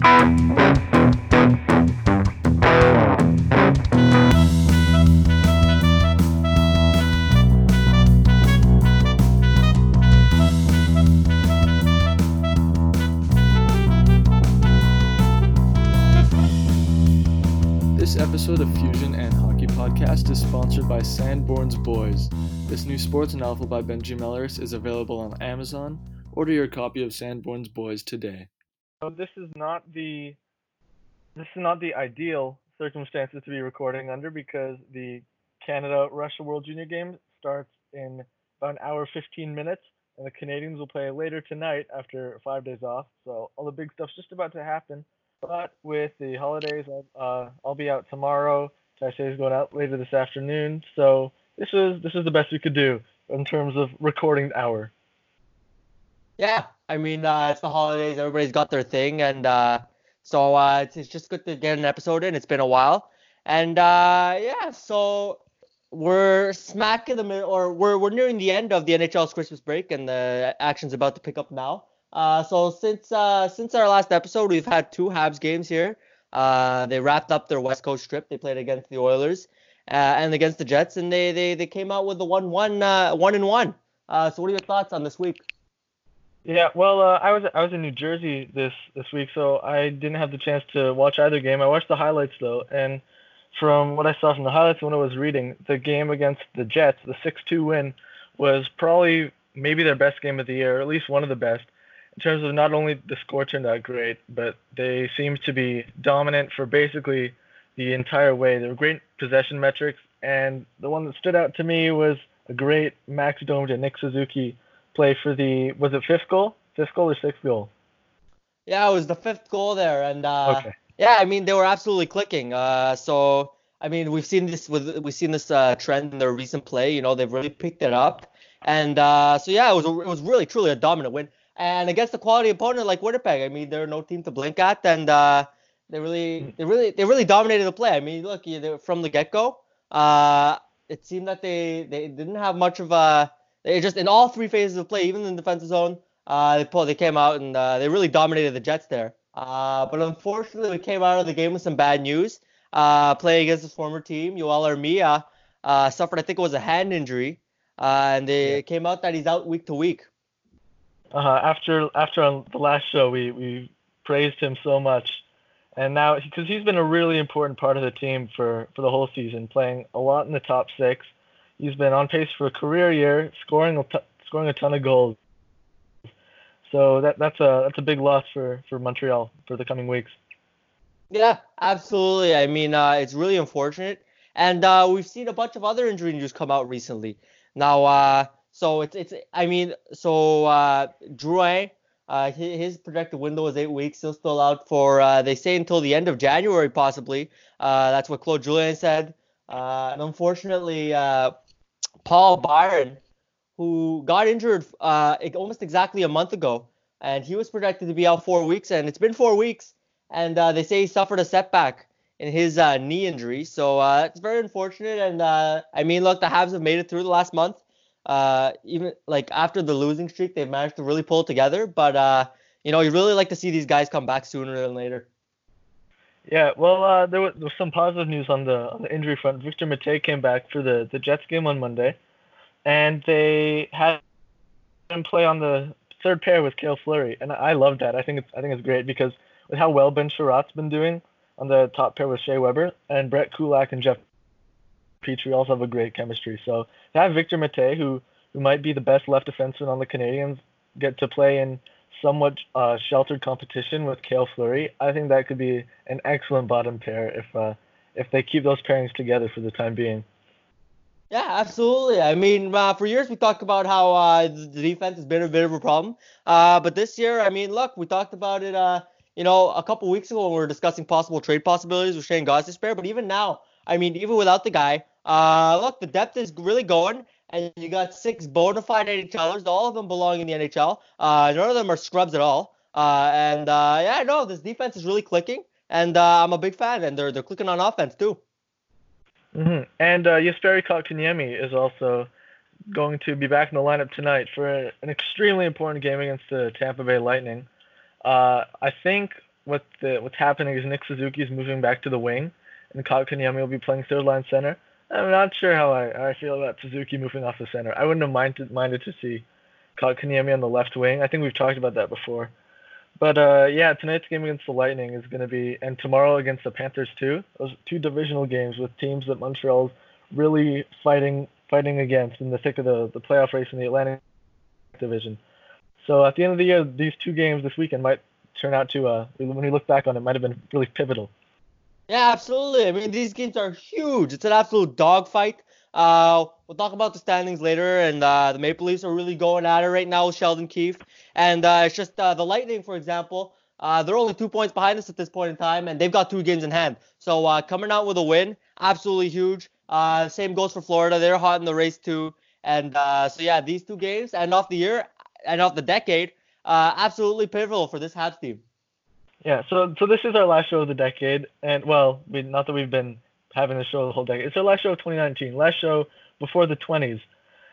This episode of Fusion and Hockey Podcast is sponsored by Sanborn's Boys. This new sports novel by Benji Mellers is available on Amazon. Order your copy of Sanborn's Boys today. This is not the this is not the ideal circumstances to be recording under because the Canada Russia World Junior game starts in about an hour 15 minutes and the Canadians will play later tonight after five days off. So all the big stuff's just about to happen. But with the holidays, uh, I'll be out tomorrow. Taisei is going out later this afternoon. So this is this is the best we could do in terms of recording the hour. Yeah, I mean uh, it's the holidays. Everybody's got their thing, and uh, so uh, it's, it's just good to get an episode in. It's been a while, and uh, yeah, so we're smack in the middle, or we're we're nearing the end of the NHL's Christmas break, and the action's about to pick up now. Uh, so since uh, since our last episode, we've had two Habs games here. They wrapped up their West Coast trip. They played against the Oilers and against the Jets, and they they, they came out with the one one one and one. So what are your thoughts on this week? Yeah, well, uh, I was I was in New Jersey this this week, so I didn't have the chance to watch either game. I watched the highlights though, and from what I saw from the highlights when I was reading, the game against the Jets, the 6-2 win, was probably maybe their best game of the year, or at least one of the best in terms of not only the score turned out great, but they seemed to be dominant for basically the entire way. They were great possession metrics, and the one that stood out to me was a great Max Domi to Nick Suzuki play for the was it fifth goal, fifth goal or sixth goal? Yeah, it was the fifth goal there, and uh, Okay. yeah, I mean they were absolutely clicking. Uh, so I mean we've seen this with we've seen this uh, trend in their recent play. You know they've really picked it up, and uh, so yeah, it was a, it was really truly a dominant win. And against a quality opponent like Winnipeg, I mean they're no team to blink at, and uh, they really they really they really dominated the play. I mean look, from the get go, uh, it seemed that they they didn't have much of a they just in all three phases of play, even in the defensive zone, uh, they pulled, they came out and uh, they really dominated the Jets there. Uh, but unfortunately, we came out of the game with some bad news. Uh, playing against his former team, Yoel Armia uh, suffered, I think it was a hand injury, uh, and they Yeah. came out that he's out week to week. Uh, after after on the last show, we we praised him so much, and now because he's been a really important part of the team for for the whole season, playing a lot in the top six. He's been on pace for a career year, scoring a t- scoring a ton of goals. So that that's a that's a big loss for for Montreal for the coming weeks. Yeah, absolutely. I mean, uh, it's really unfortunate, and uh, we've seen a bunch of other injury news come out recently. Now, uh, so it's it's. I mean, so uh, Drouin, uh, his, his projected window is eight weeks. He'll still out for uh, they say until the end of January possibly. Uh, that's what Claude Julien said. Uh, and unfortunately, uh, Paul Byron, who got injured uh, almost exactly a month ago, and he was projected to be out four weeks, and it's been four weeks and uh, they say he suffered a setback in his uh, knee injury. So uh, it's very unfortunate. And uh, I mean, look, the Habs have made it through the last month. Uh, even like after the losing streak, they've managed to really pull together. But you know, you really like to see these guys come back sooner than later. Yeah, well, uh, there, was, there was some positive news on the on the injury front. Victor Mete came back for the the Jets game on Monday, and they had him play on the third pair with Cale Fleury, and I love that. I think it's I think it's great because with how well Ben Chiarot's been doing on the top pair with Shea Weber and Brett Kulak and Jeff Petry also have a great chemistry. So to have Victor Mete, who who might be the best left defenseman on the Canadians, get to play in somewhat uh, sheltered competition with Cale Fleury, I think that could be an excellent bottom pair if uh, if they keep those pairings together for the time being. Yeah, absolutely. I mean, uh, for years we talked about how uh, the defense has been a bit of a problem. Uh, but this year, I mean, look, we talked about it, uh, you know, a couple weeks ago when we were discussing possible trade possibilities with Shane Gostisbehere. But even now, I mean, even without the guy, uh, look, the depth is really going. And you got six bona fide NHLers. All of them belong in the NHL. Uh, none of them are scrubs at all. Uh, and uh, yeah, no, this defense is really clicking. And uh, I'm a big fan. And they're they're clicking on offense too. hmm And uh, Jesperi Kotkaniemi is also going to be back in the lineup tonight for an extremely important game against the Tampa Bay Lightning. Uh, I think what the what's happening is Nick Suzuki is moving back to the wing, and Kotkaniemi will be playing third line center. I'm not sure how I, how I feel about Suzuki moving off the center. I wouldn't have minded minded to see Kotkaniemi on the left wing. I think we've talked about that before. But uh, yeah, tonight's game against the Lightning is going to be, and tomorrow against the Panthers too. Those two divisional games with teams that Montreal's really fighting fighting against in the thick of the, the playoff race in the Atlantic Division. So at the end of the year, these two games this weekend might turn out to, uh, when we look back on it, might have been really pivotal. Yeah, absolutely. I mean, these games are huge. It's an absolute dogfight. Uh, we'll talk about the standings later, and uh, the Maple Leafs are really going at it right now with Sheldon Keefe. And uh, it's just uh, the Lightning, for example, uh, they're only two points behind us at this point in time, and they've got two games in hand. So uh, coming out with a win, absolutely huge. Uh, same goes for Florida. They're hot in the race too. And uh, so yeah, these two games and off the year and off the decade, uh, absolutely pivotal for this Habs team. Yeah. So so this is our last show of the decade, and well, we, not that we've been having the show the whole decade. It's our last show of 2019, last show before the 20s.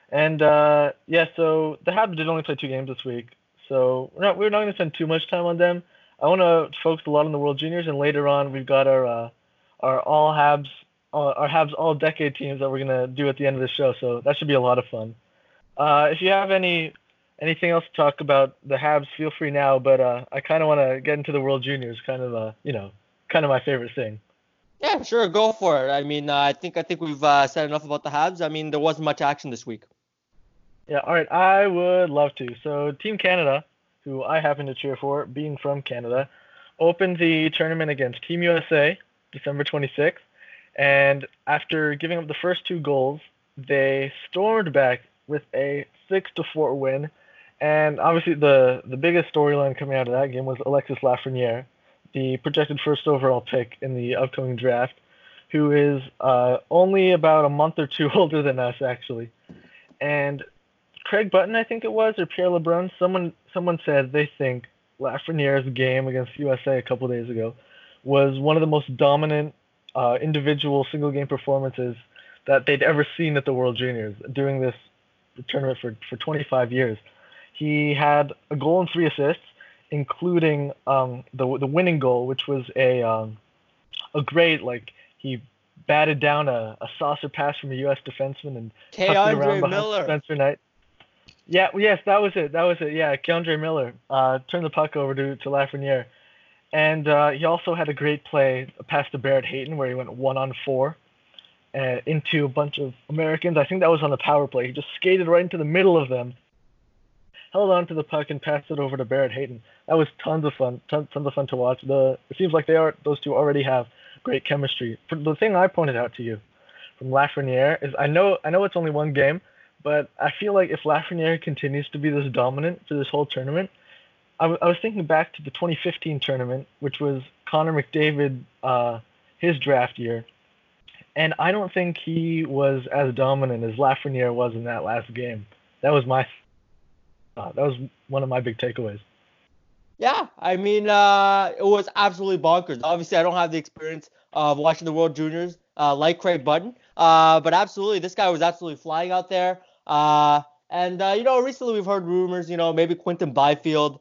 And uh, yeah, so the Habs did only play two games this week, so we're not we're not going to spend too much time on them. I want to focus a lot on the World Juniors, and later on we've got our uh, our all Habs uh, our Habs all decade teams that we're gonna do at the end of the show. So that should be a lot of fun. Uh, if you have any anything else to talk about the Habs, feel free now. But uh, I kind of want to get into the World Juniors, kind of uh, you know, kind of my favorite thing. Yeah, sure, go for it. I mean, uh, I think I think we've uh, said enough about the Habs. I mean, there wasn't much action this week. Yeah, all right, I would love to. So Team Canada, who I happen to cheer for, being from Canada, opened the tournament against Team USA December 26th. And after giving up the first two goals, they stormed back with a six to four win. And obviously, the the biggest storyline coming out of that game was Alexis Lafreniere, the projected first overall pick in the upcoming draft, who is uh, only about a month or two older than us, actually. And Craig Button, I think it was, or Pierre LeBrun, someone someone said they think Lafreniere's game against USA a couple days ago was one of the most dominant uh, individual single game performances that they'd ever seen at the World Juniors doing this tournament for, for 25 years. He had a goal and three assists, including um, the the winning goal, which was a um, a great like he batted down a, a saucer pass from a U.S. defenseman and tucked it around behind Miller. Spencer Knight. Yeah, yes, that was it. That was it. Yeah, K'Andre Miller uh, turned the puck over to to Lafreniere. And uh, he also had a great play a past to Barrett Hayton where he went one on four uh, into a bunch of Americans. I think that was on the power play. He just skated right into the middle of them, held on to the puck, and passed it over to Barrett Hayton. That was tons of fun, tons, tons of fun to watch. The it seems like they are those two already have great chemistry. For the thing I pointed out to you from Lafreniere is I know I know it's only one game, but I feel like if Lafreniere continues to be this dominant for this whole tournament, I, w- I was thinking back to the 2015 tournament, which was Connor McDavid, uh, his draft year, and I don't think he was as dominant as Lafreniere was in that last game. That was my, uh, that was one of my big takeaways. Yeah, I mean, uh, it was absolutely bonkers. Obviously, I don't have the experience of watching the World Juniors uh, like Craig Button, uh, but absolutely, this guy was absolutely flying out there. Uh, and uh, you know, recently we've heard rumors, you know, maybe Quinton Byfield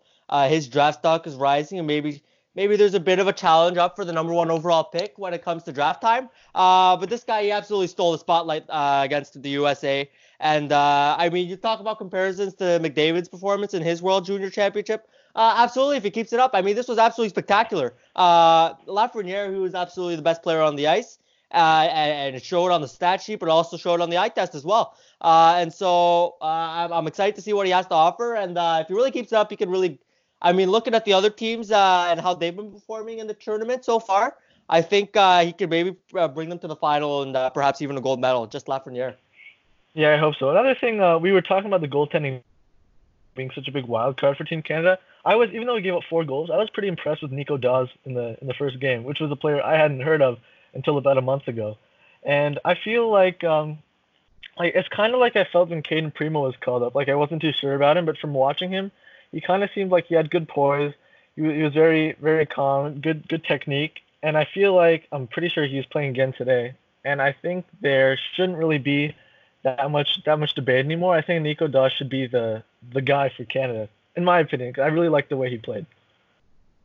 his draft stock is rising, and maybe maybe there's a bit of a challenge up for the number one overall pick when it comes to draft time. But this guy, he absolutely stole the spotlight against the USA. And uh, I mean, you talk about comparisons to McDavid's performance in his World Junior Championship. Uh, absolutely, if he keeps it up. I mean, this was absolutely spectacular. Uh, Lafreniere, who is absolutely the best player on the ice, uh, and, and, showed on the stat sheet, but also showed on the eye test as well. Uh, and so uh, I'm, I'm, excited to see what he has to offer. And uh, if he really keeps it up, he can really I mean, looking at the other teams uh, and how they've been performing in the tournament so far, I think he could maybe bring them to the final and perhaps even a gold medal. Just Lafreniere. Yeah, I hope so. Another thing, uh, we were talking about the goaltending being such a big wild card for Team Canada. I was, even though he gave up four goals, I was pretty impressed with Nico Daws in the in the first game, which was a player I hadn't heard of until about a month ago. And I feel like um, like it's kind of like I felt when Cayden Primeau was called up. Like I wasn't too sure about him, but from watching him, he kind of seemed like he had good poise. He, he was very very calm, good good technique, and I feel like I'm pretty sure he's playing again today. And I think there shouldn't really be that much that much debate anymore. I think Nico Daws should be the the guy for Canada, in my opinion. Because I really like the way he played.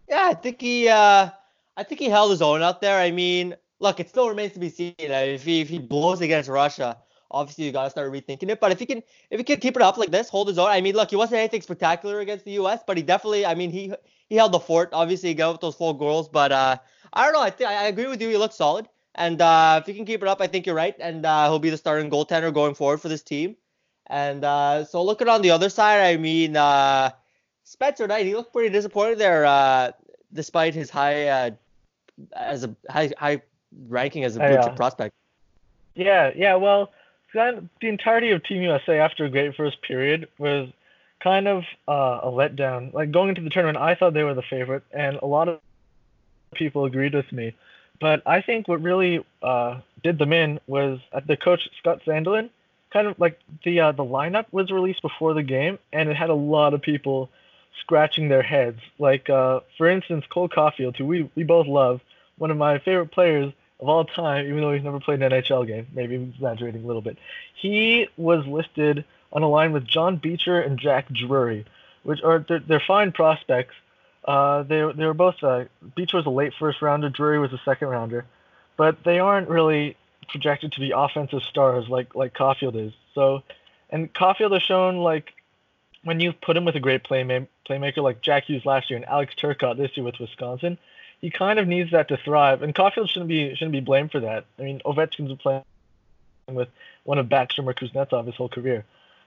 Yeah, I think he uh, I think he held his own out there. I mean, look, it still remains to be seen. if he if he blows against Russia, obviously you gotta start rethinking it. But if he can if he can keep it up like this, hold his own. I mean, look, he wasn't anything spectacular against the U.S., but he definitely, I mean, he he held the fort. Obviously, he got those four goals, but uh, I don't know. I think I agree with you. He looked solid, and uh, if he can keep it up, I think you're right, and uh, he'll be the starting goaltender going forward for this team. And uh, so looking on the other side, I mean, uh, Spencer Knight, he looked pretty disappointed there, uh, despite his high uh, as a high high ranking as a blue chip prospect. Yeah, yeah. Well, the entirety of Team USA after a great first period was kind of uh, a letdown. Like going into the tournament, I thought they were the favorite, and a lot of people agreed with me. But I think what really uh, did them in was at the coach Scott Sandelin. Kind of like the uh, the lineup was released before the game, and it had a lot of people scratching their heads. Like uh, for instance, Cole Caufield, who we we both love, one of my favorite players of all time, even though he's never played an NHL game. Maybe I'm exaggerating a little bit. He was listed on a line with John Beecher and Jack Drury, which are they're, they're fine prospects. Uh, they they were both uh, Beecher was a late first rounder, Drury was a second rounder, but they aren't really projected to be offensive stars like like Caufield is. So, and Caufield has shown like when you put him with a great playma- playmaker like Jack Hughes last year and Alex Turcotte this year with Wisconsin, he kind of needs that to thrive. And Caufield shouldn't be shouldn't be blamed for that. I mean, Ovechkin's been playing with one of Backstrom or Kuznetsov his whole career.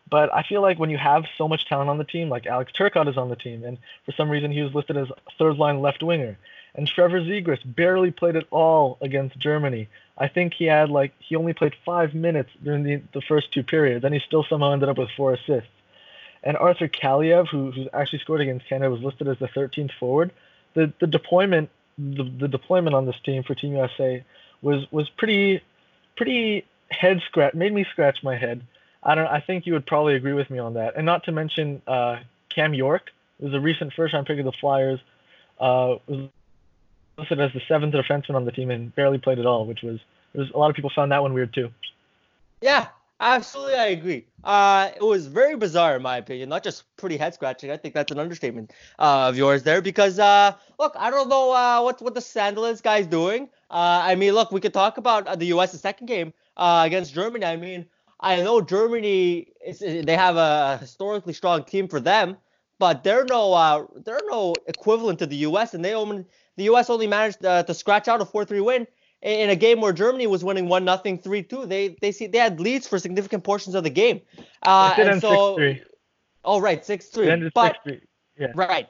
But I feel like when you have so much talent on the team, like Alex Turcotte is on the team, and for some reason he was listed as third line left winger, and Trevor Zegras barely played at all against Germany. I think he had like he only played five minutes during the, the first two periods, and he still somehow ended up with four assists. And Arthur Kaliyev, who, who actually scored against Canada, was listed as the 13th forward. The the deployment the, the deployment on this team for Team USA was was pretty pretty head scratch made me scratch my head. I don't I think you would probably agree with me on that. And not to mention uh, Cam York was a recent first round pick of the Flyers. Uh, was listed as the seventh defenseman on the team and barely played at all, which was was a lot of people found that one weird too. Yeah, Absolutely, I agree. Uh, it was very bizarre in my opinion, not just pretty head scratching. I think that's an understatement uh, of yours there because uh, look, I don't know uh, what what the Sandelin's guy's doing. Uh, I mean, look, we could talk about uh, the U.S. second game uh, against Germany. I mean, I know Germany is they have a historically strong team for them, but they're no uh, they're no equivalent to the U.S. and they only the U.S. only managed uh, to scratch out a 4-3 win in a game where Germany was winning one nothing, three two. They they see they had leads for significant portions of the game. Uh, and so, 6-3. Oh right, six three. But yeah. right,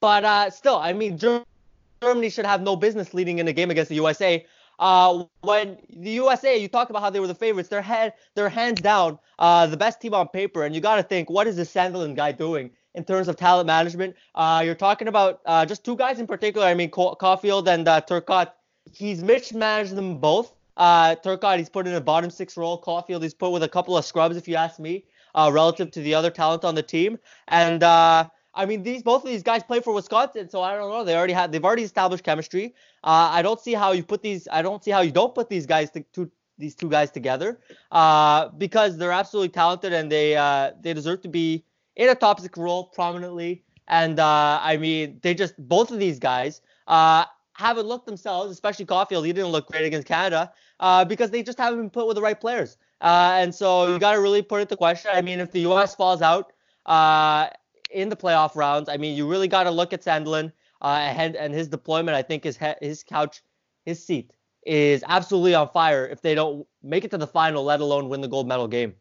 but uh, still, I mean, Germany should have no business leading in a game against the USA. Uh, when the USA, you talk about how they were the favorites. They're head, they're hands down uh, the best team on paper, and you got to think, what is this Sandelin guy doing in terms of talent management? Uh, you're talking about uh, just two guys in particular. I mean, Caufield and uh, Turcotte he's mismanaged them both. Uh, Turcotte, he's put in a bottom six role. Caufield, he's put with a couple of scrubs, if you ask me, uh, relative to the other talent on the team. And uh, I mean, these both of these guys play for Wisconsin, so I don't know. They already had, they've already established chemistry. Uh, I don't see how you put these. I don't see how you don't put these guys to, to these two guys together, uh, because they're absolutely talented and they uh, they deserve to be in a top six role prominently. And uh, I mean, they just both of these guys. Uh, haven't looked themselves, especially Caufield. He didn't look great against Canada uh, because they just haven't been put with the right players. Uh, and so you got to really put it to question. I mean, if the U.S. falls out uh, in the playoff rounds, I mean, you really got to look at Sandelin uh, and, and his deployment. I think his his couch, his seat is absolutely on fire if they don't make it to the final, let alone win the gold medal game.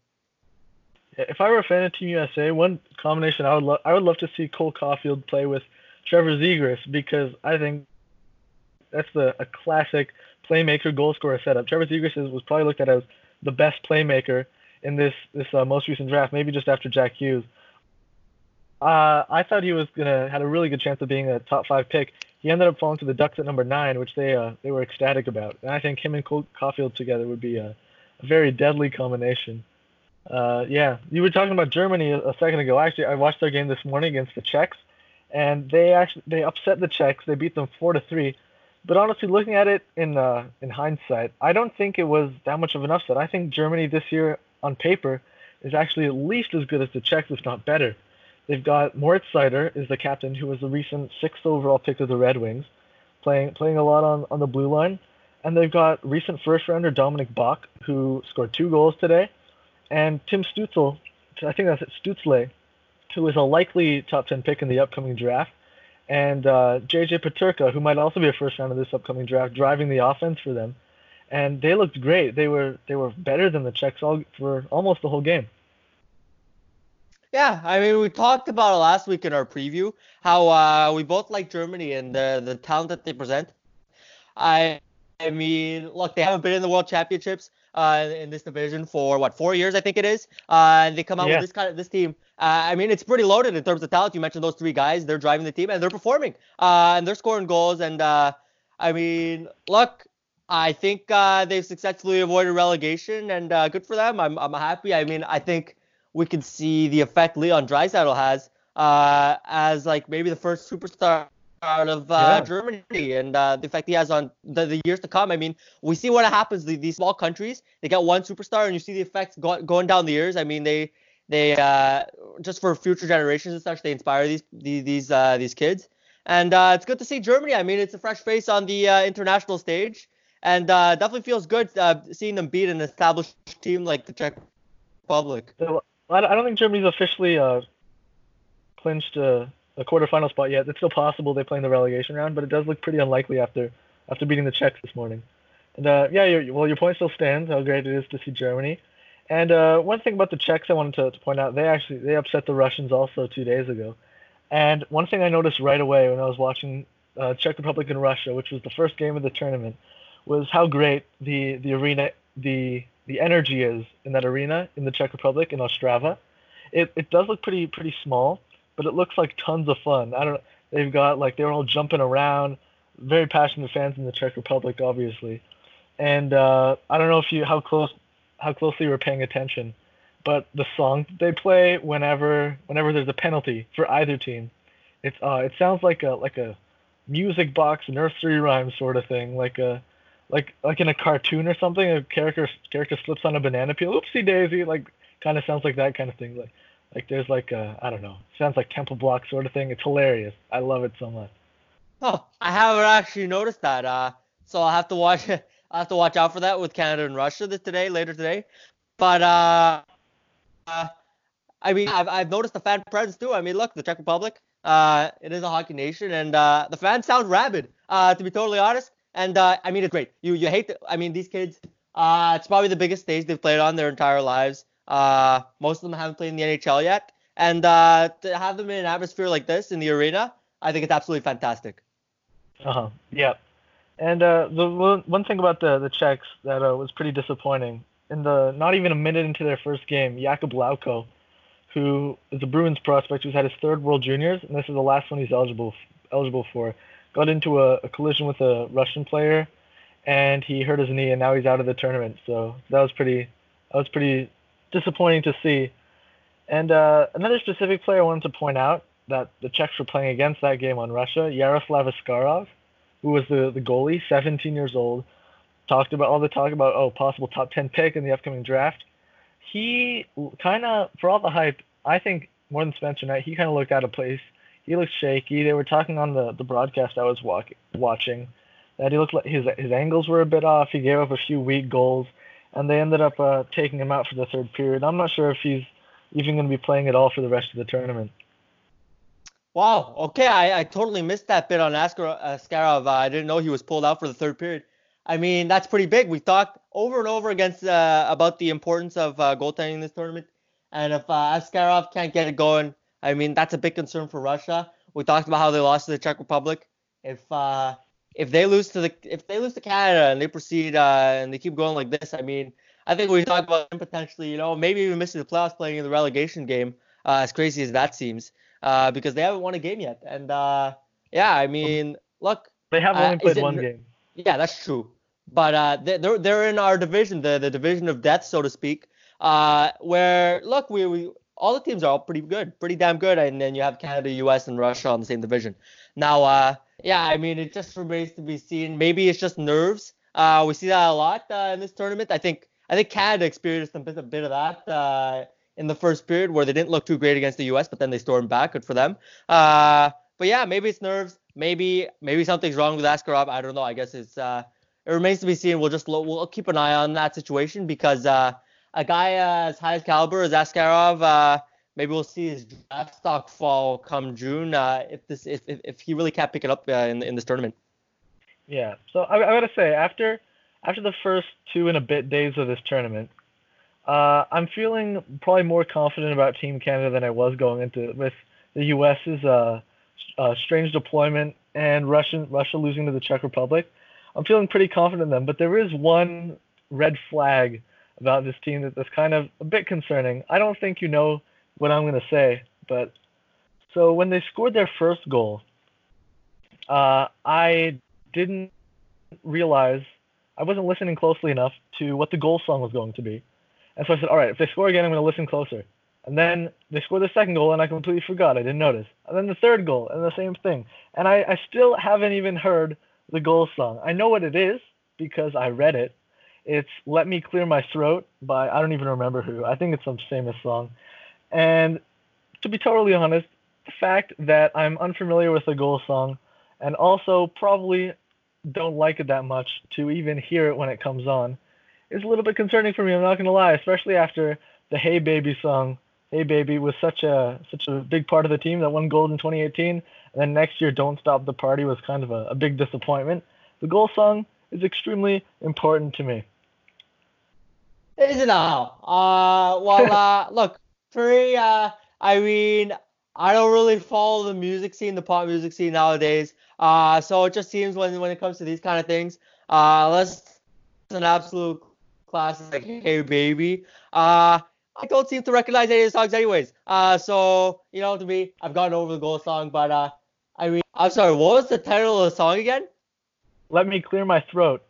If I were a fan of Team USA, one combination I would love I would love to see Cole Caufield play with Trevor Zegras because I think that's the a classic playmaker goal scorer setup. Trevor Zegras was probably looked at as the best playmaker in this this uh, most recent draft, maybe just after Jack Hughes. Uh, I thought he was gonna had a really good chance of being a top five pick. He ended up falling to the Ducks at number nine, which they uh, they were ecstatic about. And I think him and Cole Caufield together would be a, a very deadly combination. Uh, yeah, you were talking about Germany a, a second ago. Actually, I watched their game this morning against the Czechs, and they actually they upset the Czechs. They beat them four to three. But honestly, looking at it in uh, in hindsight, I don't think it was that much of an upset. I think Germany this year, on paper, is actually at least as good as the Czechs, if not better. They've got Moritz Seider is the captain, who was the recent sixth overall pick of the Red Wings, playing playing a lot on, on the blue line. And they've got recent first rounder Dominik Bokk, who scored two goals today, and Tim Stützle, I think that's it, Stützle, who is a likely top 10 pick in the upcoming draft, and uh, JJ Peterka, who might also be a first rounder this upcoming draft, driving the offense for them. And they looked great. They were they were better than the Czechs all for almost the whole game. Yeah, I mean, we talked about it last week in our preview how uh, we both like Germany and the the talent that they present. I I mean, look, they haven't been in the World Championships uh, in this division for what four years, I think it is. Uh, and they come out yeah. with this kind of this team. Uh, I mean, it's pretty loaded in terms of talent. You mentioned those three guys; they're driving the team and they're performing, uh, and they're scoring goals. And uh, I mean, look, I think uh, they've successfully avoided relegation, and good for them. I'm I'm happy. I mean, I think we can see the effect Leon Draisaitl has uh, as like maybe the first superstar out of uh, yeah. Germany and uh, the effect he has on the, the, years to come. I mean, we see what happens. The, these small countries, they get one superstar, and you see the effects go, going down the years. I mean, they they uh, just for future generations and such, they inspire these these these, uh, these kids. And uh, it's good to see Germany. I mean, it's a fresh face on the uh, international stage, and definitely feels good seeing them beat an established team like the Czech Republic. I don't think Germany's officially uh, clinched a, a quarterfinal spot yet. It's still possible they play in the relegation round, but it does look pretty unlikely after after beating the Czechs this morning. And uh, yeah, well, your point still stands. How great it is to see Germany. And uh, one thing about the Czechs I wanted to, to point out, they actually they upset the Russians also two days ago. And one thing I noticed right away when I was watching uh, Czech Republic and Russia, which was the first game of the tournament, was how great the the arena the the energy is in that arena in the Czech Republic in Ostrava. It it does look pretty pretty small, but it looks like tons of fun. I don't they've got like they're all jumping around, very passionate fans in the Czech Republic obviously. And uh, I don't know if you how close how closely you were paying attention, but the song they play whenever whenever there's a penalty for either team, it's uh it sounds like a like a music box nursery rhyme sort of thing, like a like like in a cartoon or something, a character character slips on a banana peel. Oopsie daisy! Like kind of sounds like that kind of thing. Like like there's like a I don't know. Sounds like Temple Block sort of thing. It's hilarious. I love it so much. Oh, I haven't actually noticed that. Uh, so I'll have to watch. I'll have to watch out for that with Canada and Russia this today, later today. But uh, uh I mean, I've I've noticed the fan presence too. I mean, look, the Czech Republic. Uh, it is a hockey nation, and uh, the fans sound rabid. Uh, to be totally honest, and uh, I mean, it's great. You you hate the, I mean, these kids. Uh, it's probably the biggest stage they've played on their entire lives. Uh, most of them haven't played in the NHL yet, and uh, to have them in an atmosphere like this in the arena, I think it's absolutely fantastic. Uh huh. Yeah. And uh, the one, thing about the the Czechs that uh, was pretty disappointing in the not even a minute into their first game, Jakub Lauko, who is a Bruins prospect who's had his third World Juniors, and this is the last one he's eligible eligible for got into a, a collision with a Russian player, and he hurt his knee, and now he's out of the tournament. So that was pretty that was pretty disappointing to see. And uh, another specific player I wanted to point out that the Czechs were playing against that game on Russia, Yaroslav Askarov, who was the, the goalie, 17 years old, talked about all the talk about oh possible top 10 pick in the upcoming draft. He kind of for all the hype, I think more than Spencer Knight, he kind of looked out of place he looked shaky. They were talking on the, the broadcast I was walk, watching that he looked like his his angles were a bit off. He gave up a few weak goals, and they ended up uh, taking him out for the third period. I'm not sure if he's even going to be playing at all for the rest of the tournament. Wow. Okay, I, I totally missed that bit on Askar, Askarov. Uh, I didn't know he was pulled out for the third period. I mean, that's pretty big. We've talked over and over against uh, about the importance of uh, goaltending in this tournament, and if uh, Askarov can't get it going, I mean, that's a big concern for Russia. We talked about how they lost to the Czech Republic. If uh, if they lose to the if they lose to Canada and they proceed uh, and they keep going like this, I mean, I think we talk about potentially, you know, maybe even missing the playoffs, playing in the relegation game. Uh, as crazy as that seems, uh, because they haven't won a game yet. And uh, yeah, I mean, look, they have only uh, played one game. Yeah, that's true. But uh, they're they're in our division, the the division of death, so to speak. Uh, where look, we, we all the teams are all pretty good, pretty damn good. And then you have Canada, U.S., and Russia on the same division. Now, uh, yeah, I mean, it just remains to be seen. Maybe it's just nerves. Uh, we see that a lot uh, in this tournament. I think I think Canada experienced a bit, a bit of that uh, in the first period where they didn't look too great against the U.S., but then they stormed back. Good for them. Uh, but yeah, maybe it's nerves. Maybe maybe something's wrong with Askarov. I don't know. I guess it's uh, it remains to be seen. We'll just we'll keep an eye on that situation because uh, a guy uh, as high as caliber as Askarov, uh, maybe we'll see his draft stock fall come June uh, if this if, if, if he really can't pick it up uh, in in this tournament. Yeah. So I, I gotta say after after the first two and a bit days of this tournament, uh, I'm feeling probably more confident about Team Canada than I was going into with the U.S.'s uh, uh, strange deployment and Russian Russia losing to the Czech Republic. I'm feeling pretty confident in them, but there is one red flag about this team that, that's kind of a bit concerning. I don't think you know what I'm going to say, but so when they scored their first goal, uh, I didn't realize I wasn't listening closely enough to what the goal song was going to be. And so I said, all right, if they score again, I'm going to listen closer. And then they scored the second goal, and I completely forgot. I didn't notice. And then the third goal, and the same thing. And I, I still haven't even heard the goal song. I know what it is because I read it. It's Let Me Clear My Throat by, I don't even remember who. I think it's some famous song. And to be totally honest, the fact that I'm unfamiliar with the goal song and also probably don't like it that much to even hear it when it comes on is a little bit concerning for me. I'm not going to lie, especially after the Hey Baby song Hey Baby was such a such a big part of the team that won gold in 2018. And then next year, Don't Stop the Party was kind of a, a big disappointment. The goal song is extremely important to me. Is it now? Uh, well, uh, look, for me, uh, I mean, I don't really follow the music scene, the pop music scene nowadays. Uh, so it just seems when when it comes to these kind of things, uh, unless it's an absolute classic like Hey Baby, uh, I don't seem to recognize any of the songs anyways. Uh, so, you know, to me, I've gotten over the goal song, but uh, I mean, I'm sorry, what was the title of the song again? Let Me Clear My Throat.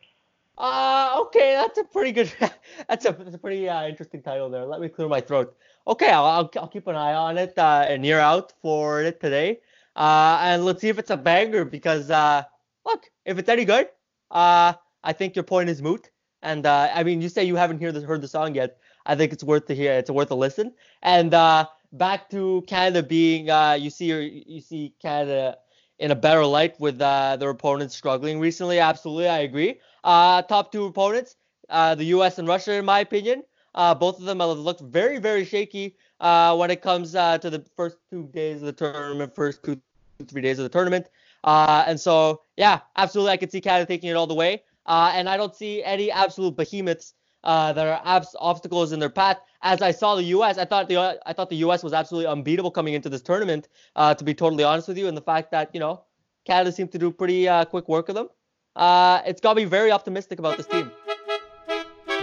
Uh, okay, that's a pretty good, that's a, that's a pretty uh, interesting title there. Let Me Clear My Throat. Okay, I'll, I'll, keep an eye on it uh, and ear out for it today. Uh, and let's see if it's a banger because, uh, look, if it's any good, uh, I think your point is moot. And uh, I mean, you say you haven't heard the, heard the song yet. I think it's worth to hear. It's worth a listen. And uh, back to Canada being, uh, you see, you see Canada in a better light with uh, their opponents struggling recently. Absolutely, I agree. Uh, top two opponents, uh, the U.S. and Russia, in my opinion. Uh, both of them have looked very, very shaky when it comes to the first two days of the tournament, first two, three days of the tournament. and so, yeah, absolutely, I could see Canada taking it all the way. and I don't see any absolute behemoths uh, there are abs- obstacles in their path. As I saw the U.S., I thought the I thought the U.S. was absolutely unbeatable coming into this tournament. Uh, to be totally honest with you, and the fact that you know Canada seemed to do pretty uh, quick work of them, uh, it's got me very optimistic about this team.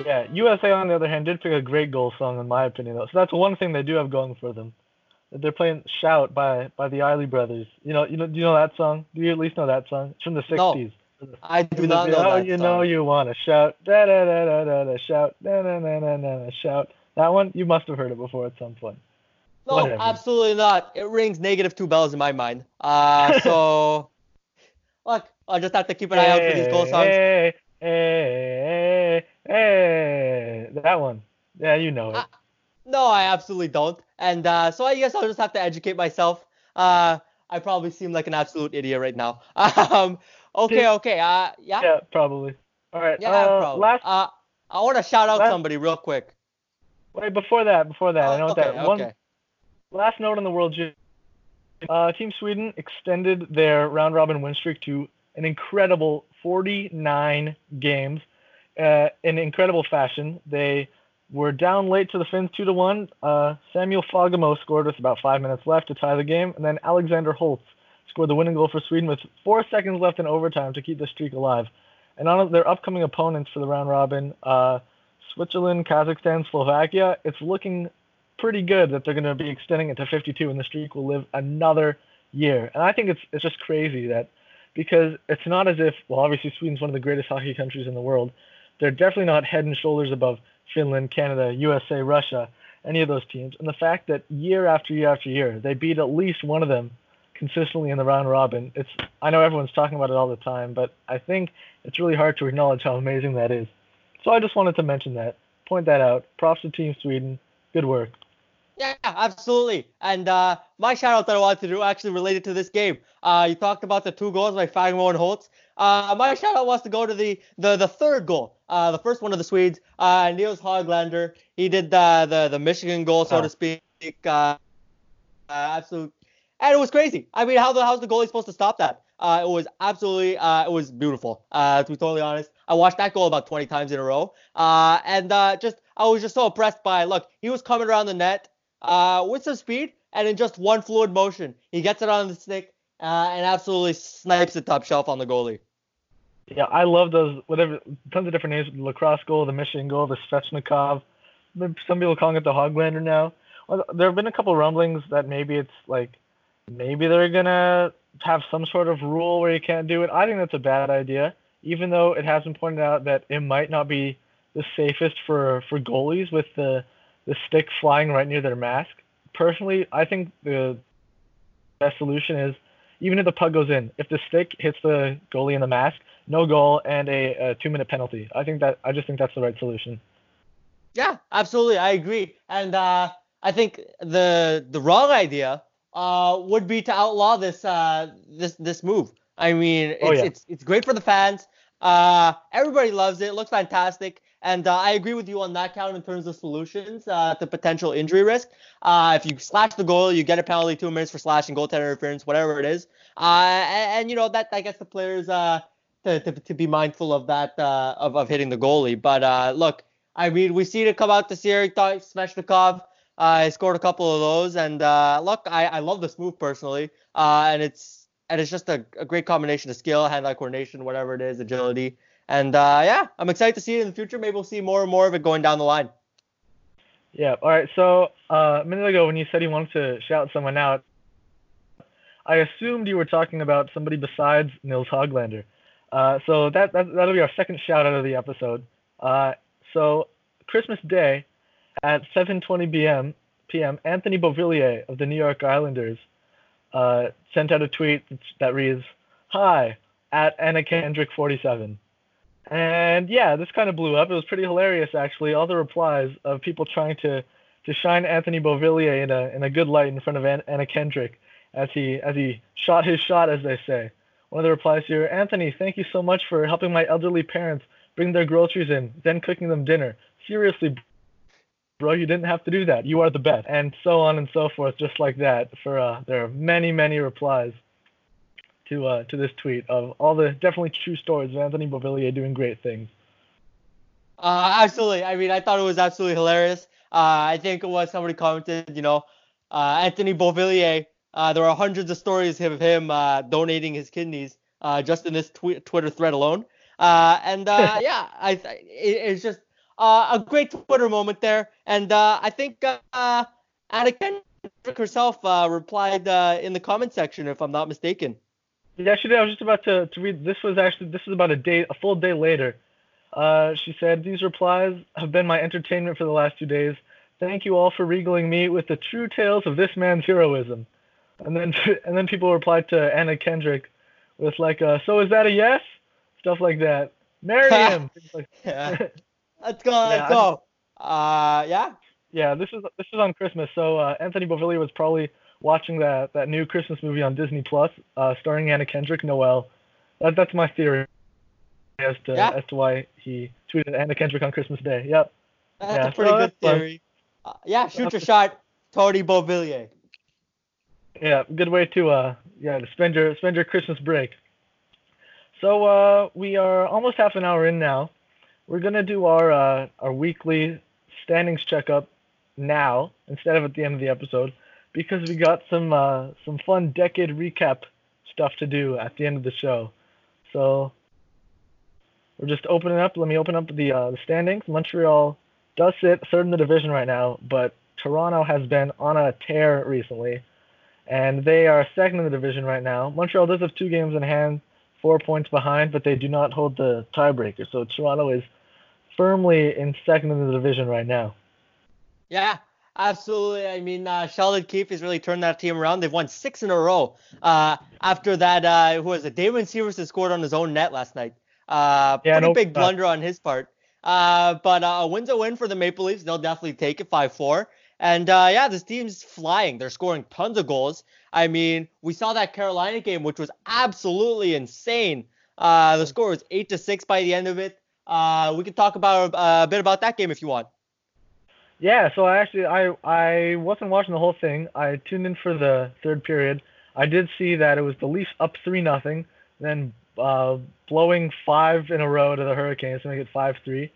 Yeah, USA on the other hand did pick a great goal song in my opinion though. So that's one thing they do have going for them. They're playing "Shout" by by the Isley Brothers. You know, you know, do you know that song? Do you at least know that song? It's from the '60s. No. I do not know oh, you song. know you want to shout, da da da da da da, shout, da da da da da da, shout. That one you must have heard it before at some point. No, Whatever. absolutely not. It rings negative two bells in my mind. Uh, so look, I just have to keep an eye out for these goal songs. Hey, hey, hey, hey, that one. Yeah, you know it. Uh, No, I absolutely don't. And uh, so I guess I'll just have to educate myself. Uh, I probably seem like an absolute idiot right now. Um, okay, okay. Uh, yeah. yeah, probably. All right. Yeah, uh, probably. last. Uh, I want to shout out last- somebody real quick. Wait, before that, before that, I know okay, that one. okay. Last note on the World. Uh, Team Sweden extended their round robin win streak to an incredible 49 games uh, in incredible fashion. They were down late to the Finns 2 to 1. Uh, Samuel Fagemo scored with about five minutes left to tie the game, and then Alexander Holtz scored the winning goal for Sweden with four seconds left in overtime to keep the streak alive. And on their upcoming opponents for the round robin, uh, Switzerland, Kazakhstan, Slovakia, it's looking pretty good that they're going to be extending it to 52 and the streak will live another year. And I think it's it's just crazy that because it's not as if well obviously Sweden's one of the greatest hockey countries in the world. They're definitely not head and shoulders above Finland, Canada, USA, Russia, any of those teams. And the fact that year after year after year they beat at least one of them consistently in the round robin. It's I know everyone's talking about it all the time, but I think it's really hard to acknowledge how amazing that is. So I just wanted to mention that, point that out. Props to Team Sweden. Good work. Yeah, absolutely. And uh, my shout out that I wanted to do actually related to this game. Uh, you talked about the two goals by Fagemo and Holtz. Uh, my shout out wants to go to the the, the third goal. Uh, the first one of the Swedes, uh, Nils Hoglander. He did the the, the Michigan goal, so Oh. to speak. Uh, uh, absolute, and it was crazy. I mean, how the how's the goalie supposed to stop that? Uh, it was absolutely, uh, it was beautiful. Uh, to be totally honest, I watched that goal about 20 times in a row. Uh, and uh, just I was just so impressed by. Look, he was coming around the net uh, with some speed, and in just one fluid motion, he gets it on the stick and absolutely snipes the top shelf on the goalie. Yeah, I love those. Whatever, tons of different names. The lacrosse goal, the Michigan goal, the Svechnikov. Some people calling it the Hoglander now. There have been a couple rumblings that maybe it's like, maybe they're gonna have some sort of rule where you can't do it. I think that's a bad idea. Even though it has been pointed out that it might not be the safest for for goalies with the the stick flying right near their mask. Personally, I think the best solution is even if the puck goes in, if the stick hits the goalie in the mask, no goal and a, a two minute penalty. I think that I just think that's the right solution. Yeah, absolutely, I agree. And uh, I think the the wrong idea uh, would be to outlaw this uh, this this move. I mean, it's Oh, yeah. it's it's great for the fans. Uh, everybody loves it. It looks fantastic. And uh, I agree with you on that count in terms of solutions uh, to potential injury risk. Uh, if you slash the goal, you get a penalty, two minutes for slashing, goaltender interference, whatever it is. Uh, and, and you know that that gets the players uh, to, to, to be mindful of that uh, of of hitting the goalie. But uh, look, I mean, we see it come out this year. Svechnikov he scored a couple of those, and uh, look, I, I love this move personally, uh, and it's and it's just a, a great combination of skill, hand-eye coordination, whatever it is, agility, and uh, yeah, I'm excited to see it in the future. Maybe we'll see more and more of it going down the line. Yeah. All right. So uh, a minute ago, when you said you wanted to shout someone out, I assumed you were talking about somebody besides Nils Hoglander. Uh, so that, that that'll be our second shout out of the episode. Uh, so Christmas Day at 7:20 p.m. p.m. Anthony Beauvillier of the New York Islanders uh, sent out a tweet that reads, "Hi at Anna Kendrick 47." And yeah, this kind of blew up. It was pretty hilarious, actually. All the replies of people trying to, to shine Anthony Beauvillier in a in a good light in front of An- Anna Kendrick as he as he shot his shot, as they say. One of the replies here, Anthony, thank you so much for helping my elderly parents bring their groceries in, then cooking them dinner. Seriously, bro, you didn't have to do that. You are the best, and so on and so forth, just like that. For uh, there are many many replies to uh, to this tweet of all the definitely true stories of Anthony Beauvillier doing great things. Uh, absolutely. I mean, I thought it was absolutely hilarious. Uh, I think it was somebody commented, you know, uh, Anthony Beauvillier. Uh, there are hundreds of stories of him uh, donating his kidneys uh, just in this tw- Twitter thread alone. Uh, and uh, yeah, I it, it's just uh, a great Twitter moment there. And uh, I think uh, Anna Kendrick herself uh, replied uh, in the comment section, if I'm not mistaken. Yeah, she did. I was just about to, to read. This was actually this is about a day, a full day later. Uh, she said, "These replies have been my entertainment for the last two days. Thank you all for regaling me with the true tales of this man's heroism." And then and then people replied to Anna Kendrick with like, uh, "So is that a yes?" Stuff like that. Marry him. Yeah. Let's go. Let's go. Uh, yeah. yeah, this is this is on Christmas. So uh, Anthony Beauvillier was probably watching that that new Christmas movie on Disney Plus, uh, starring Anna Kendrick, Noel. That, that's my theory as to Yeah. as to why he tweeted Anna Kendrick on Christmas Day. Yep. That's Yeah, a pretty so good theory. Uh, yeah, shoot your shot, Tony Beauvillier. Yeah, good way to uh yeah to spend your spend your Christmas break. So uh we are almost half an hour in now. We're gonna do our uh our weekly standings checkup now instead of at the end of the episode because we got some uh some fun decade recap stuff to do at the end of the show. So we're just opening up. Let me open up the uh, the standings. Montreal does sit third in the division right now, but Toronto has been on a tear recently and they are second in the division right now. Montreal does have two games in hand, four points behind, but they do not hold the tiebreaker. So Toronto is firmly in second in the division right now. Yeah, absolutely. I mean, uh, Sheldon Keefe has really turned that team around. They've won six in a row. Uh, after that, uh, who was it? Damon Severson scored on his own net last night. Uh, Yeah, pretty no- big blunder on his part. Uh, but uh, a win's a win for the Maple Leafs. They'll definitely take it 5-4. And uh, yeah, this team's flying. They're scoring tons of goals. I mean, we saw that Carolina game, which was absolutely insane. Uh, the score was eight to six by the end of it. Uh, we can talk about uh, a bit about that game if you want. Yeah, so I actually I I wasn't watching the whole thing. I tuned in for the third period. I did see that it was the Leafs up three nothing, then uh, blowing five in a row to the Hurricanes to make it five three,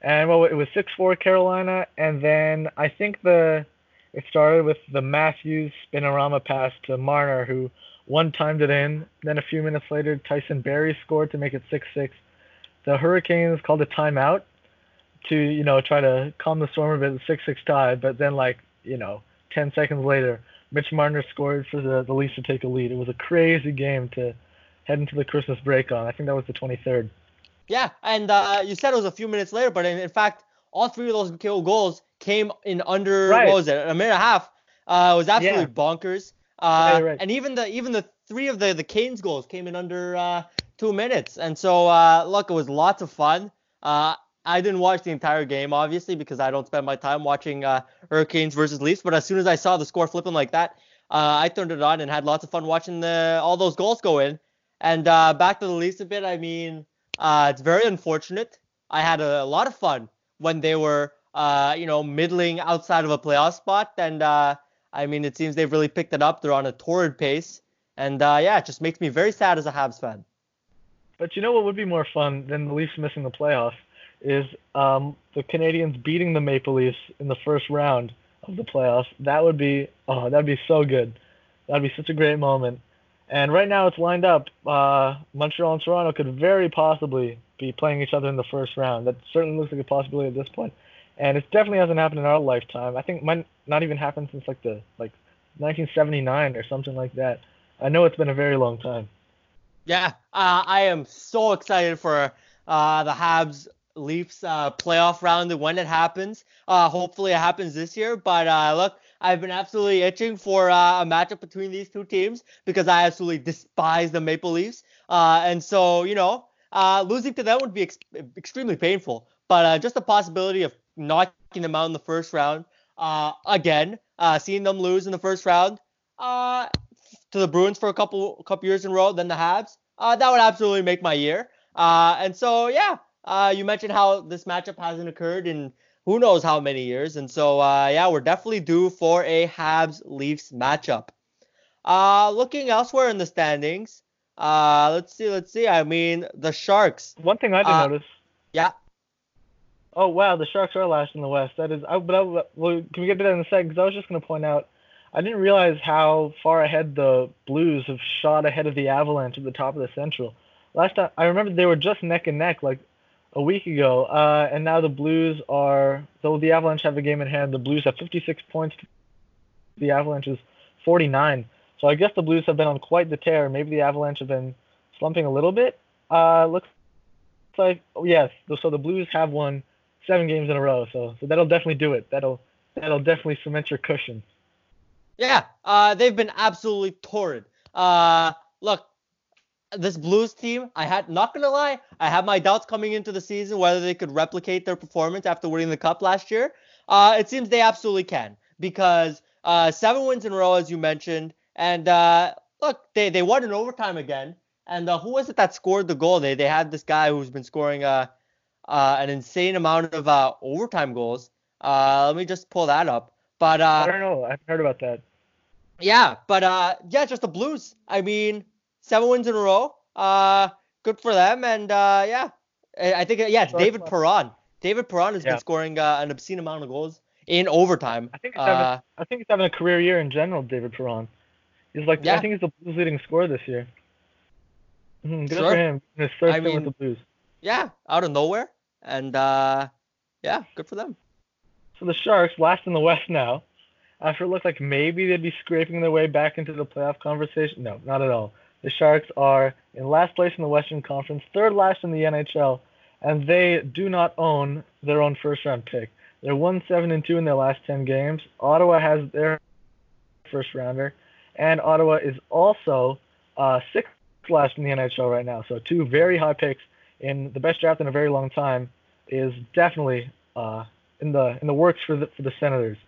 and well it was six four Carolina, and then I think the it started with the Matthews spinorama pass to Marner who one timed it in. Then a few minutes later, Tyson Barrie scored to make it six six. The Hurricanes called a timeout to you know try to calm the storm a bit, six six tie. But then like you know ten seconds later, Mitch Marner scored for the the Leafs to take a lead. It was a crazy game to head into the Christmas break on. I think that was the 23rd. Yeah, and uh, you said it was a few minutes later, but in, in fact, all three of those goals came in under right. what was it, a minute and a half. Uh, it was absolutely yeah. bonkers. Uh, right, right. And even the even the three of the the Canes goals came in under uh, two minutes. And so uh, look, it was lots of fun. Uh, I didn't watch the entire game, obviously, because I don't spend my time watching uh, Hurricanes versus Leafs. But as soon as I saw the score flipping like that, uh, I turned it on and had lots of fun watching the all those goals go in. And uh, back to the Leafs a bit. I mean, uh, it's very unfortunate. I had a, a, lot of fun when they were, uh, you know, middling outside of a playoff spot. And uh, I mean, it seems they've really picked it up. They're on a torrid pace. And yeah, it just makes me very sad as a Habs fan. But you know what would be more fun than the Leafs missing the playoffs? is um, the Canadiens beating the Maple Leafs in the first round of the playoffs. That would be oh, that'd be so good. That'd be such a great moment. And right now it's lined up. Uh, Montreal and Toronto could very possibly be playing each other in the first round. That certainly looks like a possibility at this point. And it definitely hasn't happened in our lifetime. I think might not even happen since like the like 1979 or something like that. I know it's been a very long time. Yeah, uh, I am so excited for uh, the Habs Leafs uh, playoff round when it happens. Uh, hopefully it happens this year. But uh, look, I've been absolutely itching for uh, a matchup between these two teams because I absolutely despise the Maple Leafs. And so, you know, losing to them would be ex- extremely painful. But just the possibility of knocking them out in the first round again, seeing them lose in the first round to the Bruins for a couple couple years in a row, then the Habs, that would absolutely make my year. and so, yeah, uh, you mentioned how this matchup hasn't occurred in who knows how many years, and so uh, yeah, we're definitely due for a Habs Leafs matchup. Uh, looking elsewhere in the standings, uh, let's see, let's see. I mean, the Sharks. One thing I did uh, notice. Yeah. Oh wow, the Sharks are last in the West. That is, I, but I, well, can we get to that in a second? Because I was just going to point out, I didn't realize how far ahead the Blues have shot ahead of the Avalanche at the top of the Central. Last time I remember they were just neck and neck, like a week ago, uh, and now the Blues are. Though the Avalanche have a game in hand, the Blues have 56 points. The Avalanche is 49. So I guess the Blues have been on quite the tear. Maybe the Avalanche have been slumping a little bit. Uh, looks like yes. So the Blues have won seven games in a row. So so that'll definitely do it. That'll that'll definitely cement your cushion. Yeah, uh, they've been absolutely torrid. Uh, look, this Blues team, I had not gonna lie, I had my doubts coming into the season whether they could replicate their performance after winning the cup last year. Uh, it seems they absolutely can because uh, seven wins in a row, as you mentioned, and uh, look, they they won in overtime again. And uh, who was it that scored the goal? They they had this guy who's been scoring uh, uh, an insane amount of overtime goals. Let me just pull that up. But uh, I don't know. I've heard about that. Yeah, but uh, yeah, just the Blues. I mean, seven wins in a row. Uh, good for them. And uh, yeah, I think yeah, it's David Perron. David Perron has yeah. been scoring uh, an obscene amount of goals in overtime. I think he's having, uh, I think he's having a career year in general. David Perron. He's like yeah. I think he's the Blues leading scorer this year. Mm-hmm, good sure. for him. His first I mean, with the Blues. Yeah, out of nowhere, and uh, yeah, good for them. So the Sharks, last in the West now, after it looked like maybe they'd be scraping their way back into the playoff conversation. No, not at all. The Sharks are in last place in the Western Conference, third last in the NHL, and they do not own their own first round pick. They're 1 7 and 2 in their last 10 games. Ottawa has their first rounder, and Ottawa is also uh, sixth last in the NHL right now. So, two very high picks in the best draft in a very long time is definitely uh, in the in the works for the for the Senators.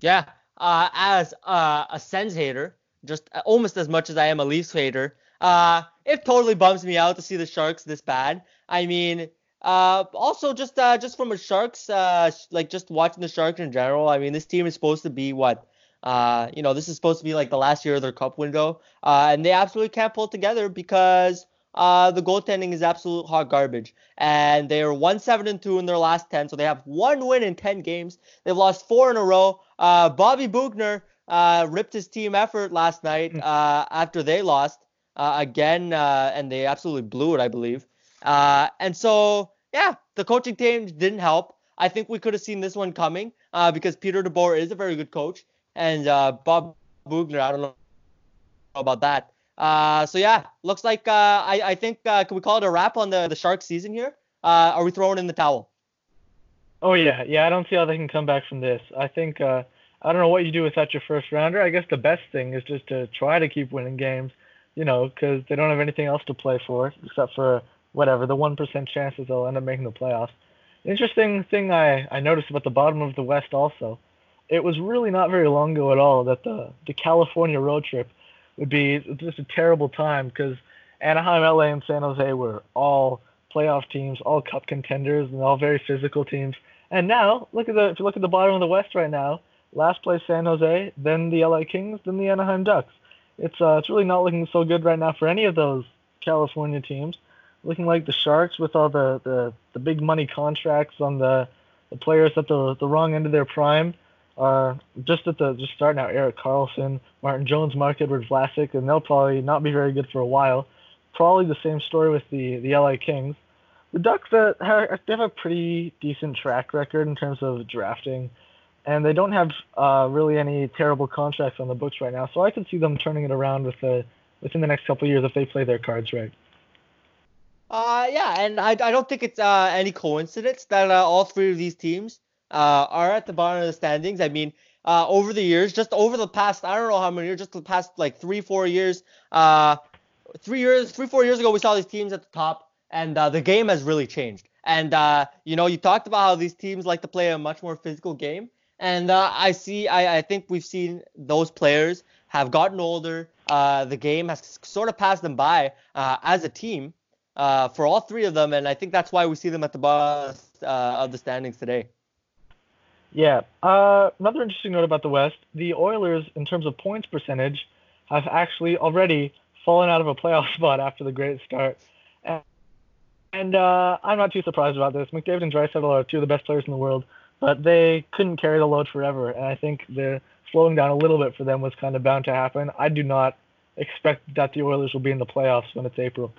Yeah, uh, as uh, a Sens hater, just almost as much as I am a Leafs hater, uh, it totally bums me out to see the Sharks this bad. I mean, uh, also just uh, just from a Sharks, uh, like just watching the Sharks in general. I mean, this team is supposed to be what, uh, you know, this is supposed to be like the last year of their cup window, uh, and they absolutely can't pull together because uh, the goaltending is absolute hot garbage. And they're one seven and two in their last ten, so they have one win in ten games. They've lost four in a row. Uh, Bobby Boughner uh, ripped his team effort last night hmm. uh, after they lost uh, again, uh, and they absolutely blew it, I believe. Uh, and so, yeah, the coaching team didn't help. I think we could have seen this one coming uh, because Peter DeBoer is a very good coach, and uh, Bob Boughner, I don't know about that. Uh, so yeah, looks like uh, I, I think uh, can we call it a wrap on the the Sharks season here? Uh, are we throwing in the towel? Oh yeah, yeah. I don't see how they can come back from this. I think uh, I don't know what you do without your first rounder. I guess the best thing is just to try to keep winning games, you know, because they don't have anything else to play for except for whatever the one percent chances they'll end up making the playoffs. Interesting thing I I noticed about the bottom of the West also. It was really not very long ago at all that the the California road trip would be just a terrible time because Anaheim, LA, and San Jose were all playoff teams, all cup contenders, and all very physical teams. And now, look at the if you look at the bottom of the West right now, last place San Jose, then the LA Kings, then the Anaheim Ducks. It's uh, it's really not looking so good right now for any of those California teams. Looking like the Sharks with all the, the, the big money contracts on the the players at the the wrong end of their prime are just at the just starting out. Erik Karlsson, Martin Jones, Marc-Edouard Vlasic, and they'll probably not be very good for a while. Probably the same story with the the LA Kings. The Ducks uh, have, they have a pretty decent track record in terms of drafting, and they don't have uh, really any terrible contracts on the books right now. So I could see them turning it around with the within the next couple years if they play their cards right. Uh, yeah, and I, I don't think it's uh, any coincidence that uh, all three of these teams uh, are at the bottom of the standings. I mean, uh, over the years, just over the past, I don't know how many years, just the past like three, four years, uh, three years, three, four years ago, we saw these teams at the top, and uh, the game has really changed. And uh, you know, you talked about how these teams like to play a much more physical game, and uh, I see, I, I think we've seen those players have gotten older. Uh, the game has sort of passed them by uh, as a team uh, for all three of them, and I think that's why we see them at the bottom uh, of the standings today. Yeah. Uh, another interesting note about the West: the Oilers, in terms of points percentage, have actually already fallen out of a playoff spot after the great start. And, and uh, I'm not too surprised about this. McDavid and Draisaitl are two of the best players in the world, but they couldn't carry the load forever. And I think the slowing down a little bit for them was kind of bound to happen. I do not expect that the Oilers will be in the playoffs when it's April.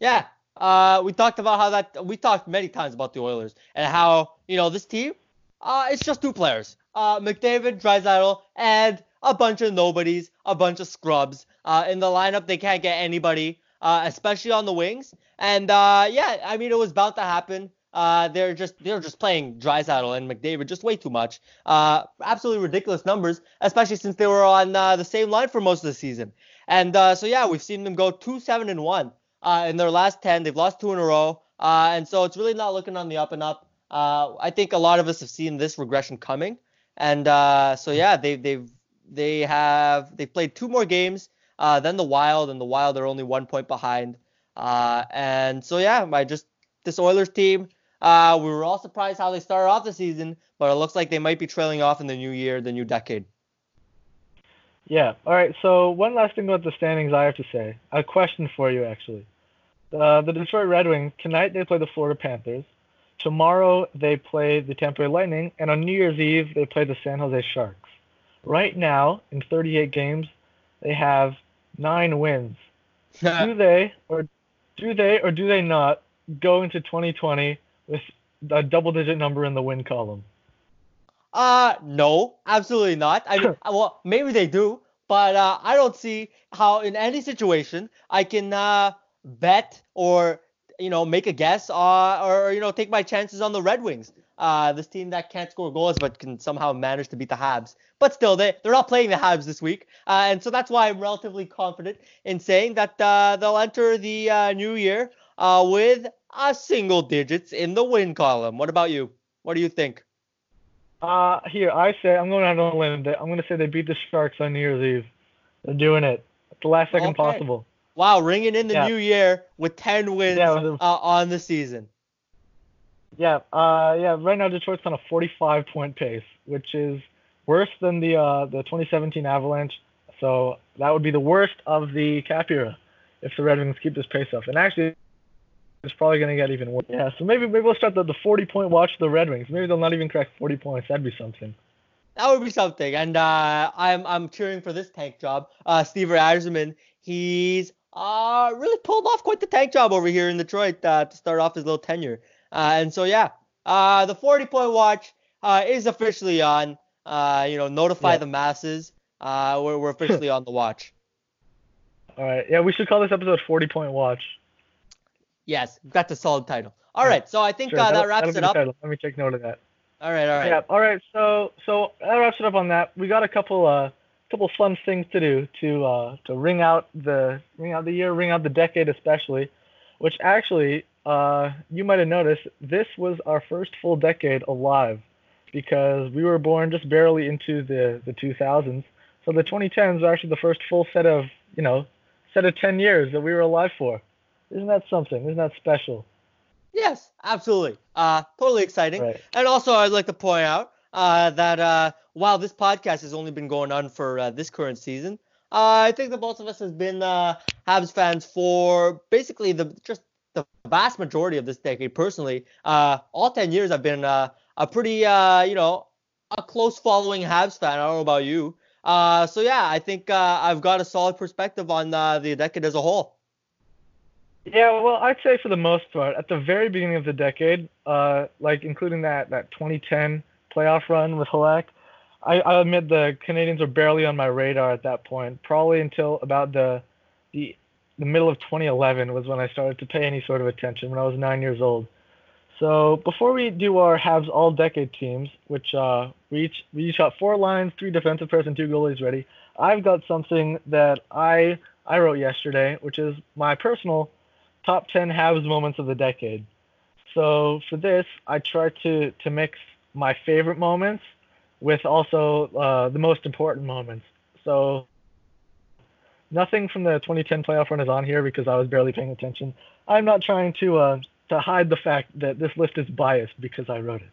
Yeah, uh, we talked about how that we talked many times about the Oilers and how you know this team uh, it's just two players. Uh, McDavid, Draisaitl, and a bunch of nobodies, a bunch of scrubs. Uh, in the lineup, they can't get anybody, uh, especially on the wings. And uh, yeah, I mean, it was about to happen. Uh, they're just they're just playing Draisaitl and McDavid just way too much. Uh, absolutely ridiculous numbers, especially since they were on uh, the same line for most of the season. And uh, so yeah, we've seen them go two seven and one uh, in their last ten. They've lost two in a row, uh, and so it's really not looking on the up and up. Uh, I think a lot of us have seen this regression coming, and uh, so yeah, they they've they have they played two more games uh, than the Wild, and the Wild are only one point behind. Uh, and so yeah, my just this Oilers team, uh, we were all surprised how they started off the season, but it looks like they might be trailing off in the new year, the new decade. Yeah. All right. So one last thing about the standings, I have to say a question for you actually. Uh, the Detroit Red Wings tonight they play the Florida Panthers. Tomorrow they play the Tampa Bay Lightning, and on New Year's Eve they play the San Jose Sharks. Right now, in 38 games, they have nine wins. do they or do they or do they not go into 2020 with a double-digit number in the win column? Uh, no, absolutely not. I mean, well, maybe they do, but uh, I don't see how in any situation I can uh, bet or you know, make a guess uh, or, you know, take my chances on the Red Wings. Uh, this team that can't score goals but can somehow manage to beat the Habs. But still, they, they're not playing the Habs this week. Uh, and so that's why I'm relatively confident in saying that uh, they'll enter the uh, new year uh, with a single digits in the win column. What about you? What do you think? Uh, here I say I'm going out on a limb. I'm going to say they beat the Sharks on New Year's Eve. They're doing it at the last second Okay. possible. Wow, ringing in the Yeah. new year with 10 wins Yeah, uh, on the season. Yeah, uh, yeah. Right now Detroit's on a 45 point pace, which is worse than the uh, the 2017 Avalanche. So that would be the worst of the cap era if the Red Wings keep this pace up. And actually, it's probably going to get even worse. Yeah. So maybe maybe we'll start the, the 40 point watch of the Red Wings. Maybe they'll not even crack 40 points. That'd be something. That would be something. And uh, I'm I'm cheering for this tank job. Uh, Steve Yzerman, he's uh, really pulled off quite the tank job over here in Detroit uh, to start off his little tenure. Uh, and so yeah, uh, the 40 point watch uh, is officially on. Uh, you know, notify Yeah. the masses. Uh, we're, we're officially on the watch. All right. Yeah, we should call this episode 40 point watch. Yes, that's a solid title. All Yeah. right, so I think Sure, uh, that'll- wraps it up. Let me take note of that. All right, all right. Yeah. All right. So so that wraps it up on that. We got a couple uh couple fun things to do to uh to ring out the ring out the year, ring out the decade especially, which actually uh you might have noticed this was our first full decade alive because we were born just barely into the the 2000s. So the 2010s are actually the first full set of you know set of 10 years that we were alive for. Isn't that something? Isn't that special? Yes, absolutely. Uh, totally exciting. Right. And also, I'd like to point out uh, that uh, while this podcast has only been going on for uh, this current season, uh, I think that both of us has been uh, Habs fans for basically the just the vast majority of this decade. Personally, uh, all 10 years I've been a pretty, you know, a close following Habs fan. I don't know about you. So yeah, I think I've got a solid perspective on the decade as a whole. Yeah, well, I'd say for the most part, at the very beginning of the decade, like including that, that 2010 playoff run with Halak, I, I admit the Canadiens were barely on my radar at that point. Probably until about the, the the middle of 2011 was when I started to pay any sort of attention when I was nine years old. So before we do our Habs all decade teams, which uh, we each we each got four lines, three defensive pairs, and two goalies ready, I've got something that I I wrote yesterday, which is my personal top 10 Habs moments of the decade. So for this, I tried to to mix my favorite moments with also uh, the most important moments. So nothing from the 2010 playoff run is on here because I was barely paying attention. I'm not trying to uh, to hide the fact that this list is biased because I wrote it.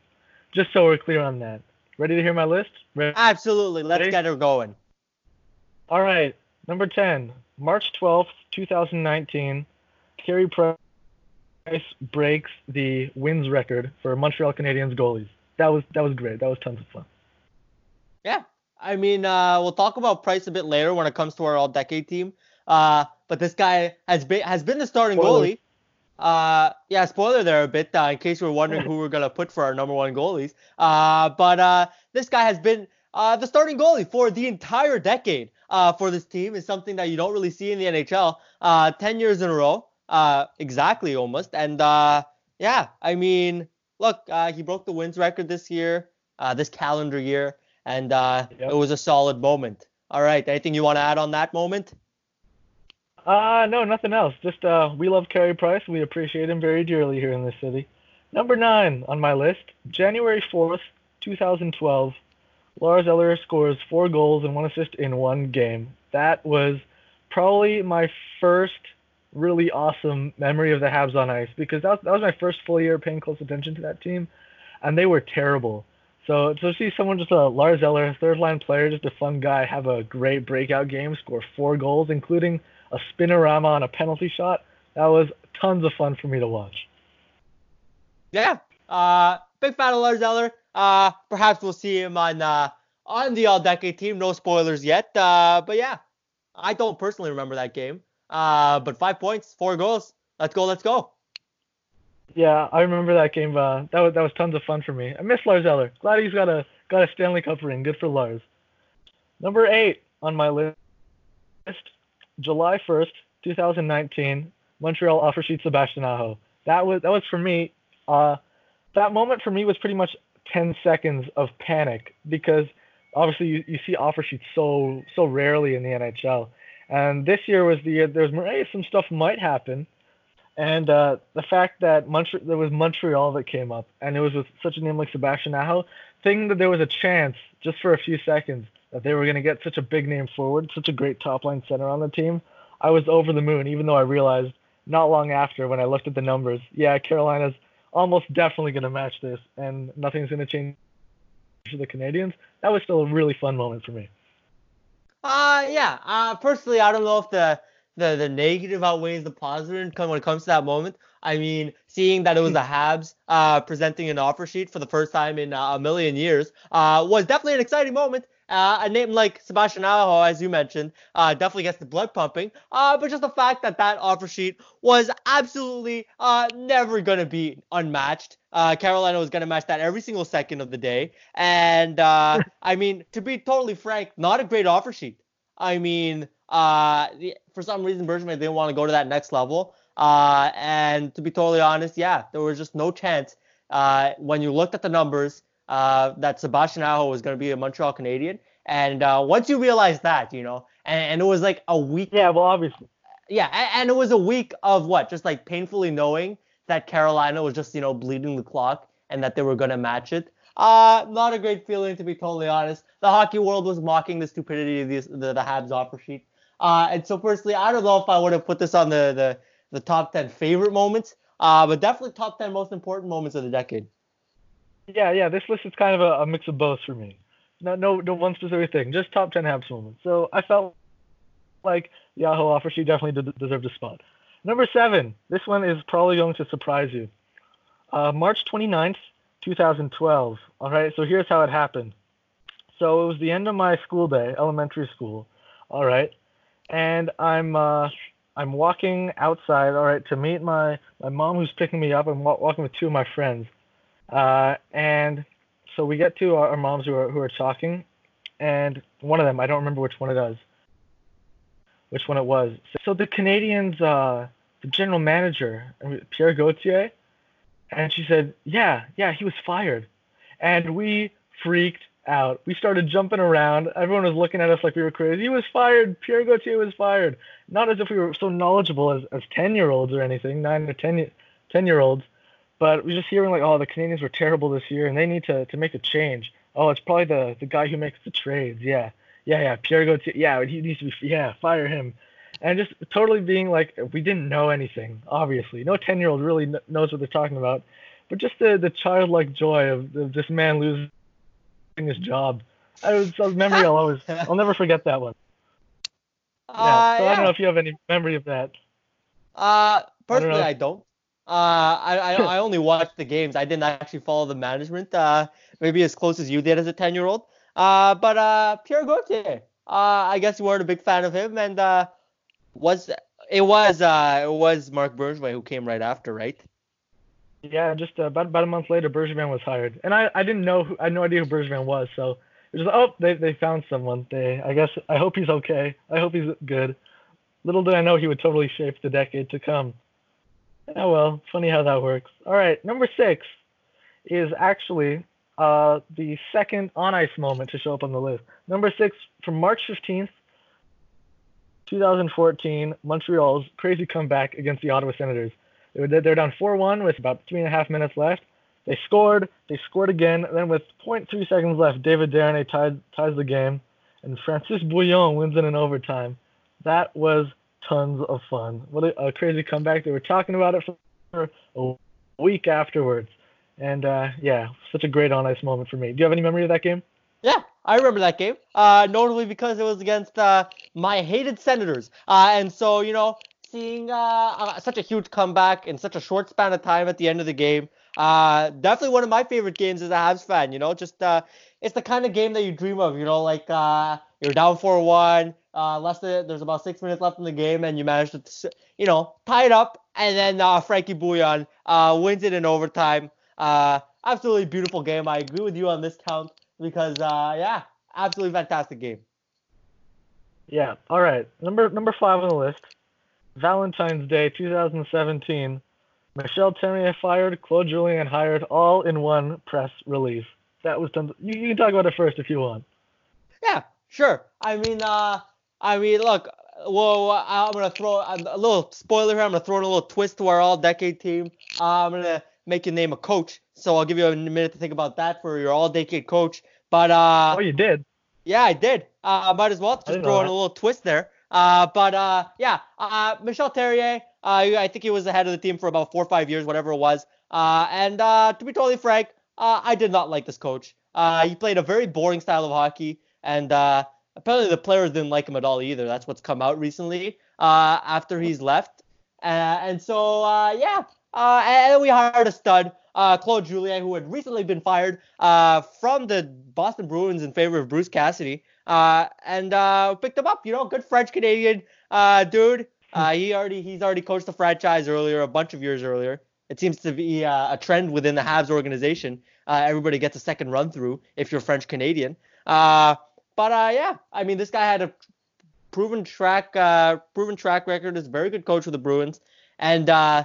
Just so we're clear on that. Ready to hear my list? Ready? Absolutely. Let's Ready? get her going. All right, number 10, March 12th, 2019, Carey Price breaks the wins record for Montreal Canadiens goalies. That was that was great. That was tons of fun. Yeah. I mean, uh, we'll talk about Price a bit later when it comes to our all-decade team. Uh, but this guy has been has been the starting goalie. Uh, yeah, spoiler there a bit uh, in case you were wondering who we're gonna put for our number one goalies. Uh, but uh, this guy has been uh, the starting goalie for the entire decade uh, for this team. Is something that you don't really see in the NHL. Uh, ten years in a row, uh, exactly almost. And uh, yeah, I mean, look, uh, he broke the wins record this year, uh, this calendar year, and uh, Yep. it was a solid moment. All right, anything you want to add on that moment? Uh no, nothing else. Just uh we love Carey Price. We appreciate him very dearly here in this city. Number 9 on my list, January 4th, 2012. Lars Eller scores 4 goals and 1 assist in one game. That was probably my first really awesome memory of the Habs on ice because that was, that was my first full year paying close attention to that team and they were terrible. So to see someone just a Lars Eller, third line player, just a fun guy, have a great breakout game, score four goals, including a spinorama on a penalty shot, that was tons of fun for me to watch. Yeah, uh, big fan of Lars Eller. Uh, perhaps we'll see him on uh, on the All Decade team. No spoilers yet. Uh, but yeah, I don't personally remember that game. Uh, but five points, four goals. Let's go. Let's go. Yeah, I remember that game. Uh, that was that was tons of fun for me. I miss Lars Eller. Glad he's got a got a Stanley Cup ring. Good for Lars. Number eight on my list, July 1st, 2019, Montreal offer sheet Sebastian Aho. That was that was for me. Uh, that moment for me was pretty much 10 seconds of panic because obviously you, you see offer sheets so so rarely in the NHL. And this year was the year there was some stuff might happen. And uh, the fact that Montreal, there was Montreal that came up, and it was with such a name like Sebastian Aho, thinking that there was a chance, just for a few seconds, that they were going to get such a big name forward, such a great top line center on the team, I was over the moon, even though I realized not long after when I looked at the numbers, yeah, Carolina's almost definitely going to match this, and nothing's going to change for the Canadiens. That was still a really fun moment for me. Uh, yeah. Uh, personally, I don't know if the the, the negative outweighs the positive when it comes to that moment. I mean, seeing that it was the Habs uh, presenting an offer sheet for the first time in uh, a million years uh, was definitely an exciting moment. Uh, a name like Sebastian Aho, as you mentioned, uh, definitely gets the blood pumping. Uh, but just the fact that that offer sheet was absolutely uh, never going to be unmatched. Uh, Carolina was going to match that every single second of the day. And uh, I mean, to be totally frank, not a great offer sheet. I mean, for some reason, Bergevin didn't want to go to that next level. and to be totally honest, yeah, there was just no chance when you looked at the numbers uh, that Sebastian Aho was going to be a Montreal Canadian. And uh, once you realize that, you know, and, and, it was like a week. Yeah, well, obviously. Yeah, and, and, it was a week of what? Just like painfully knowing that Carolina was just, you know, bleeding the clock and that they were going to match it. Uh, not a great feeling, to be totally honest. The hockey world was mocking the stupidity of these, the, the Habs offer sheet. Uh, and so personally, I don't know if I would have put this on the, the, the top 10 favorite moments, uh, but definitely top 10 most important moments of the decade. Yeah, yeah. This list is kind of a, a mix of both for me. No, no, no one specific thing. Just top ten Habs moments. So I felt like Aho offer she definitely did, deserved a spot. Number seven. This one is probably going to surprise you. Uh, March 29th, 2012. All right. So here's how it happened. So it was the end of my school day, elementary school. All right. And I'm uh, I'm walking outside. All right, to meet my my mom who's picking me up. I'm walking with two of my friends. Uh, and so we get to our, moms who are who are talking, and one of them, I don't remember which one it was, which one it was. So the Canadiens, uh, the general manager, Pierre Gauthier, and she said, yeah, yeah, he was fired, and we freaked out. We started jumping around. Everyone was looking at us like we were crazy. He was fired. Pierre Gauthier was fired. Not as if we were so knowledgeable as, as 10 year olds or anything, nine or 10, 10 year olds. But we're just hearing like, oh, the Canadiens were terrible this year, and they need to to make a change. Oh, it's probably the the guy who makes the trades. Yeah, yeah, yeah. Pierre Gauthier. Yeah, he needs to be. Yeah, fire him. And just totally being like, we didn't know anything. Obviously, no ten year old really knows what they're talking about. But just the the childlike joy of, of this man losing his job. I was a memory I'll always I'll never forget that one. Yeah, uh, so yeah. I don't know if you have any memory of that. Uh, personally, I don't. I don't. Uh, I, I, I only watched the games. I didn't actually follow the management. Uh, maybe as close as you did as a ten year old. Uh, but uh, Pierre Gauthier. Uh, I guess you weren't a big fan of him, and uh, was it was uh it was Marc Bergevin who came right after, right? Yeah, just uh, about about a month later, Bergevin was hired, and I, I didn't know who, I had no idea who Bergevin was, so it was oh they they found someone. They I guess I hope he's okay. I hope he's good. Little did I know he would totally shape the decade to come. Oh well, funny how that works. All right, number six is actually uh, the second on ice moment to show up on the list. Number six from March 15th, 2014, Montreal's crazy comeback against the Ottawa Senators. They were they're down 4-1 with about three and a half minutes left. They scored. They scored again. Then with 0.3 seconds left, David tied, ties the game, and Francis Bouillon wins in an overtime. That was tons of fun. What a, a crazy comeback! They were talking about it for a week afterwards, and uh, yeah, such a great on ice moment for me. Do you have any memory of that game? Yeah, I remember that game. Uh, notably because it was against uh, my hated Senators, uh, and so you know, seeing uh, uh, such a huge comeback in such a short span of time at the end of the game. Definitely one of my favorite games as a Habs fan. You know, just it's the kind of game that you dream of. You know, like you're down 4-1, uh, less than there's about six minutes left in the game, and you manage to, you know, tie it up, and then uh, Frankie Bouillon uh, wins it in overtime. Uh, absolutely beautiful game. I agree with you on this count because, uh, yeah, absolutely fantastic game. Yeah. All right. Number number five on the list. Valentine's Day 2017. Michel Therrien fired, Claude Julien hired, all in one press release. That was done. You, you can talk about it first if you want. Yeah, sure. I mean, uh, I mean, look, well, I'm gonna throw a little spoiler here. I'm gonna throw in a little twist to our all-decade team. Uh, I'm gonna make you name a coach. So I'll give you a minute to think about that for your all-decade coach. But uh, oh, you did? Yeah, I did. Uh, might as well just throw in a little twist there. Uh, but uh, yeah, uh, Michel Therrien. Uh, I think he was the head of the team for about four or five years, whatever it was. Uh, and uh, to be totally frank, uh, I did not like this coach. Uh, he played a very boring style of hockey, and uh, apparently the players didn't like him at all either. That's what's come out recently uh, after he's left. Uh, and so, uh, yeah, uh, and we hired a stud, uh, Claude Julien, who had recently been fired uh, from the Boston Bruins in favor of Bruce Cassidy, uh, and uh, picked him up. You know, good French Canadian uh, dude. Uh, he already he's already coached the franchise earlier, a bunch of years earlier. It seems to be uh, a trend within the Habs organization. Uh, everybody gets a second run through if you're French Canadian. Uh, but uh, yeah, I mean, this guy had a proven track, uh, proven track record. Is a very good coach for the Bruins, and uh,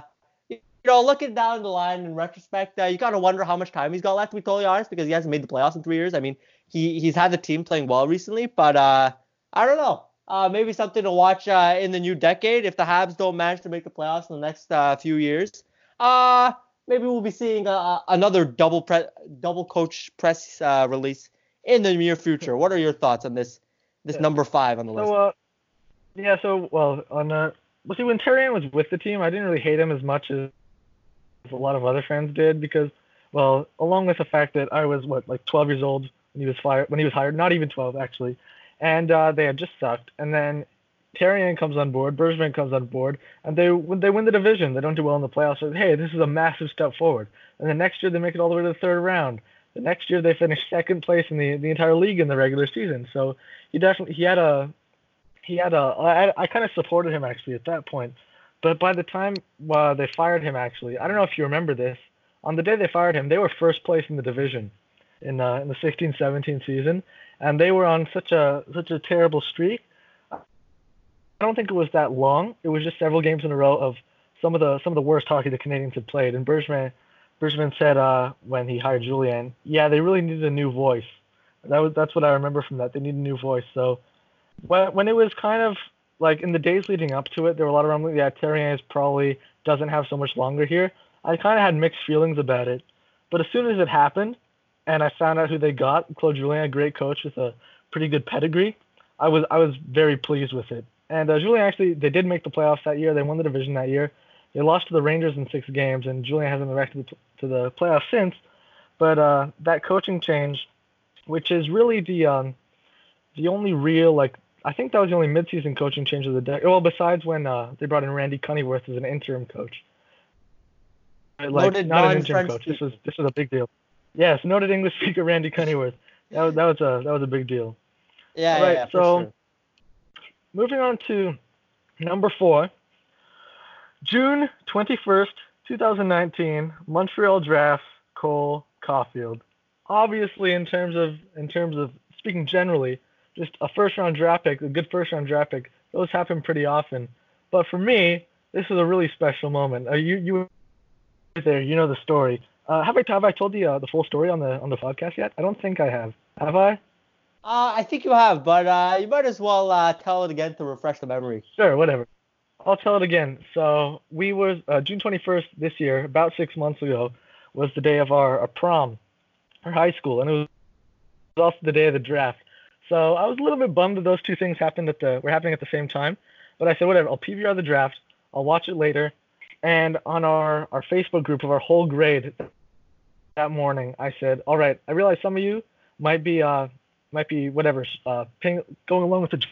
you know, looking down the line in retrospect, uh, you gotta wonder how much time he's got left. To be totally honest, because he hasn't made the playoffs in three years. I mean, he he's had the team playing well recently, but uh, I don't know. Uh, maybe something to watch uh, in the new decade if the Habs don't manage to make the playoffs in the next uh, few years. Uh, maybe we'll be seeing uh, another double pre- double coach press uh, release in the near future. What are your thoughts on this this Yeah. number five on the list? So, uh, yeah, so, well, on, uh, well, see, when Therrien was with the team, I didn't really hate him as much as a lot of other fans did because, well, along with the fact that I was, what, like 12 years old when he was fired, when he was hired, not even 12, actually, and uh, they had just sucked. And then Therrien comes on board, Bergevin comes on board, and they when they win the division, they don't do well in the playoffs. So, hey, this is a massive step forward. And the next year they make it all the way to the third round. The next year they finished second place in the the entire league in the regular season. So he definitely he had a he had a I, I kind of supported him actually at that point. But by the time uh, they fired him, actually, I don't know if you remember this. On the day they fired him, they were first place in the division in uh, in the 16-17 season, and they were on such a such a terrible streak. I don't think it was that long. It was just several games in a row of some of the some of the worst hockey the Canadiens had played. And Bergevin Bergevin said uh, when he hired Julien, yeah, they really needed a new voice. That was that's what I remember from that. They need a new voice. So when when it was kind of like in the days leading up to it, there were a lot of rumblings. Yeah, Therrien is probably doesn't have so much longer here. I kind of had mixed feelings about it, but as soon as it happened, and I found out who they got, Claude Julien, a great coach with a pretty good pedigree, I was I was very pleased with it. And uh, Julien actually they did make the playoffs that year. They won the division that year. They lost to the Rangers in six games, and Julien hasn't been back to the, to the playoffs since. But uh, that coaching change, which is really the um, the only real like I think that was the only midseason coaching change of the day. Well, besides when uh, they brought in Randy Cunnyworth as an interim coach. Like, Noted not an interim coach. This was this was a big deal. Yes, noted English speaker Randy Cunnyworth. That was that was a that was a big deal. yeah, all right, yeah, so- sure. Moving on to number four. June 21st, 2019, Montreal draft Cole Caufield. Obviously, in terms of in terms of speaking generally, just a first round draft pick, a good first round draft pick, those happen pretty often. But for me, this is a really special moment. Uh, you you there, you know the story. Uh, have I have I told you uh, the full story on the on the podcast yet? I don't think I have. Have I? Uh, I think you have, but uh, you might as well uh, tell it again to refresh the memory. Sure, whatever. I'll tell it again. So we were uh, June 21st this year, about six months ago, was the day of our, our prom, our high school, and it was also the day of the draft. So I was a little bit bummed that those two things happened at the were happening at the same time. But I said, whatever. I'll PVR the draft. I'll watch it later. And on our our Facebook group of our whole grade that morning, I said, all right. I realize some of you might be uh might be whatever uh ping, going along with the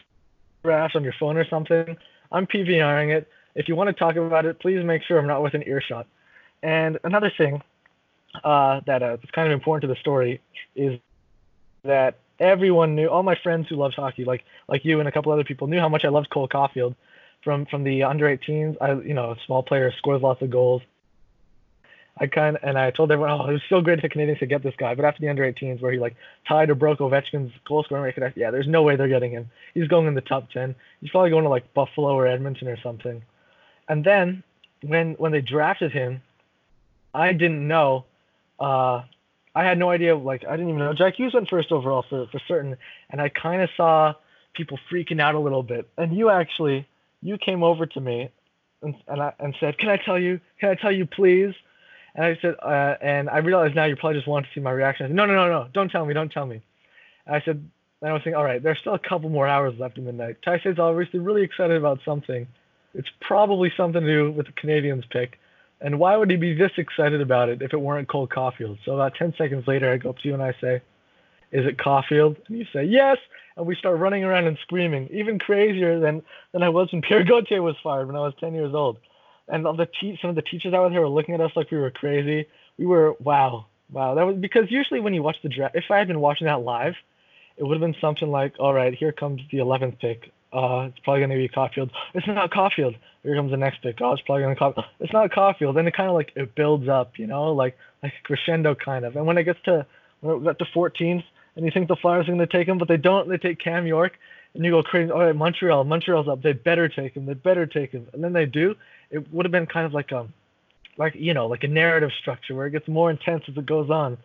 draft on your phone or something. I'm PVRing it. If you want to talk about it, please make sure I'm not within earshot. And another thing uh, that uh, is kind of important to the story is that everyone knew, all my friends who loved hockey, like like you and a couple other people, knew how much I loved Cole Caufield from from the under 18s. I, you know, a small player scores lots of goals. I kind of, and I told everyone, oh, it was so great for the Canadiens to get this guy. But after the under 18s, where he like tied or broke Ovechkin's goal scoring record, yeah, there's no way they're getting him. He's going in the top 10. He's probably going to like Buffalo or Edmonton or something. And then when when they drafted him, I didn't know. Uh, I had no idea. Like I didn't even know Jack Hughes went first overall for for certain, and I kind of saw people freaking out a little bit. And you actually, you came over to me and and, I, and said, "Can I tell you? Can I tell you, please?" And I said, uh, and I realized now you probably just want to see my reaction. I said, no, no, no, no, don't tell me, don't tell me. And I said, and I was thinking, all right, there's still a couple more hours left in the night. Taisei's obviously really excited about something. It's probably something to do with the Canadiens pick. And why would he be this excited about it if it weren't Cole Caufield? So about 10 seconds later, I go up to you and I say, is it Caufield? And you say, yes. And we start running around and screaming, even crazier than, than I was when Pierre Gauthier was fired when I was 10 years old. And the te- some of the teachers out there were looking at us like we were crazy. We were, wow, wow. That was because usually when you watch the draft, if I had been watching that live, it would have been something like, all right, here comes the 11th pick. Uh, it's probably to be Caufield. It's not Caufield. Here comes the next pick. Oh, it's probably going to Caufield. It's not Caufield. And it kind of like it builds up, you know, like like a crescendo kind of. And when it gets to when it got to 14th, and you think the Flyers are to take him, but they don't. They take Cam York, and you go crazy. All right, Montreal. Montreal's up. They better take him. They better take him. And then they do. It would have been kind of like a, like you know, like a narrative structure where it gets more intense as it goes on.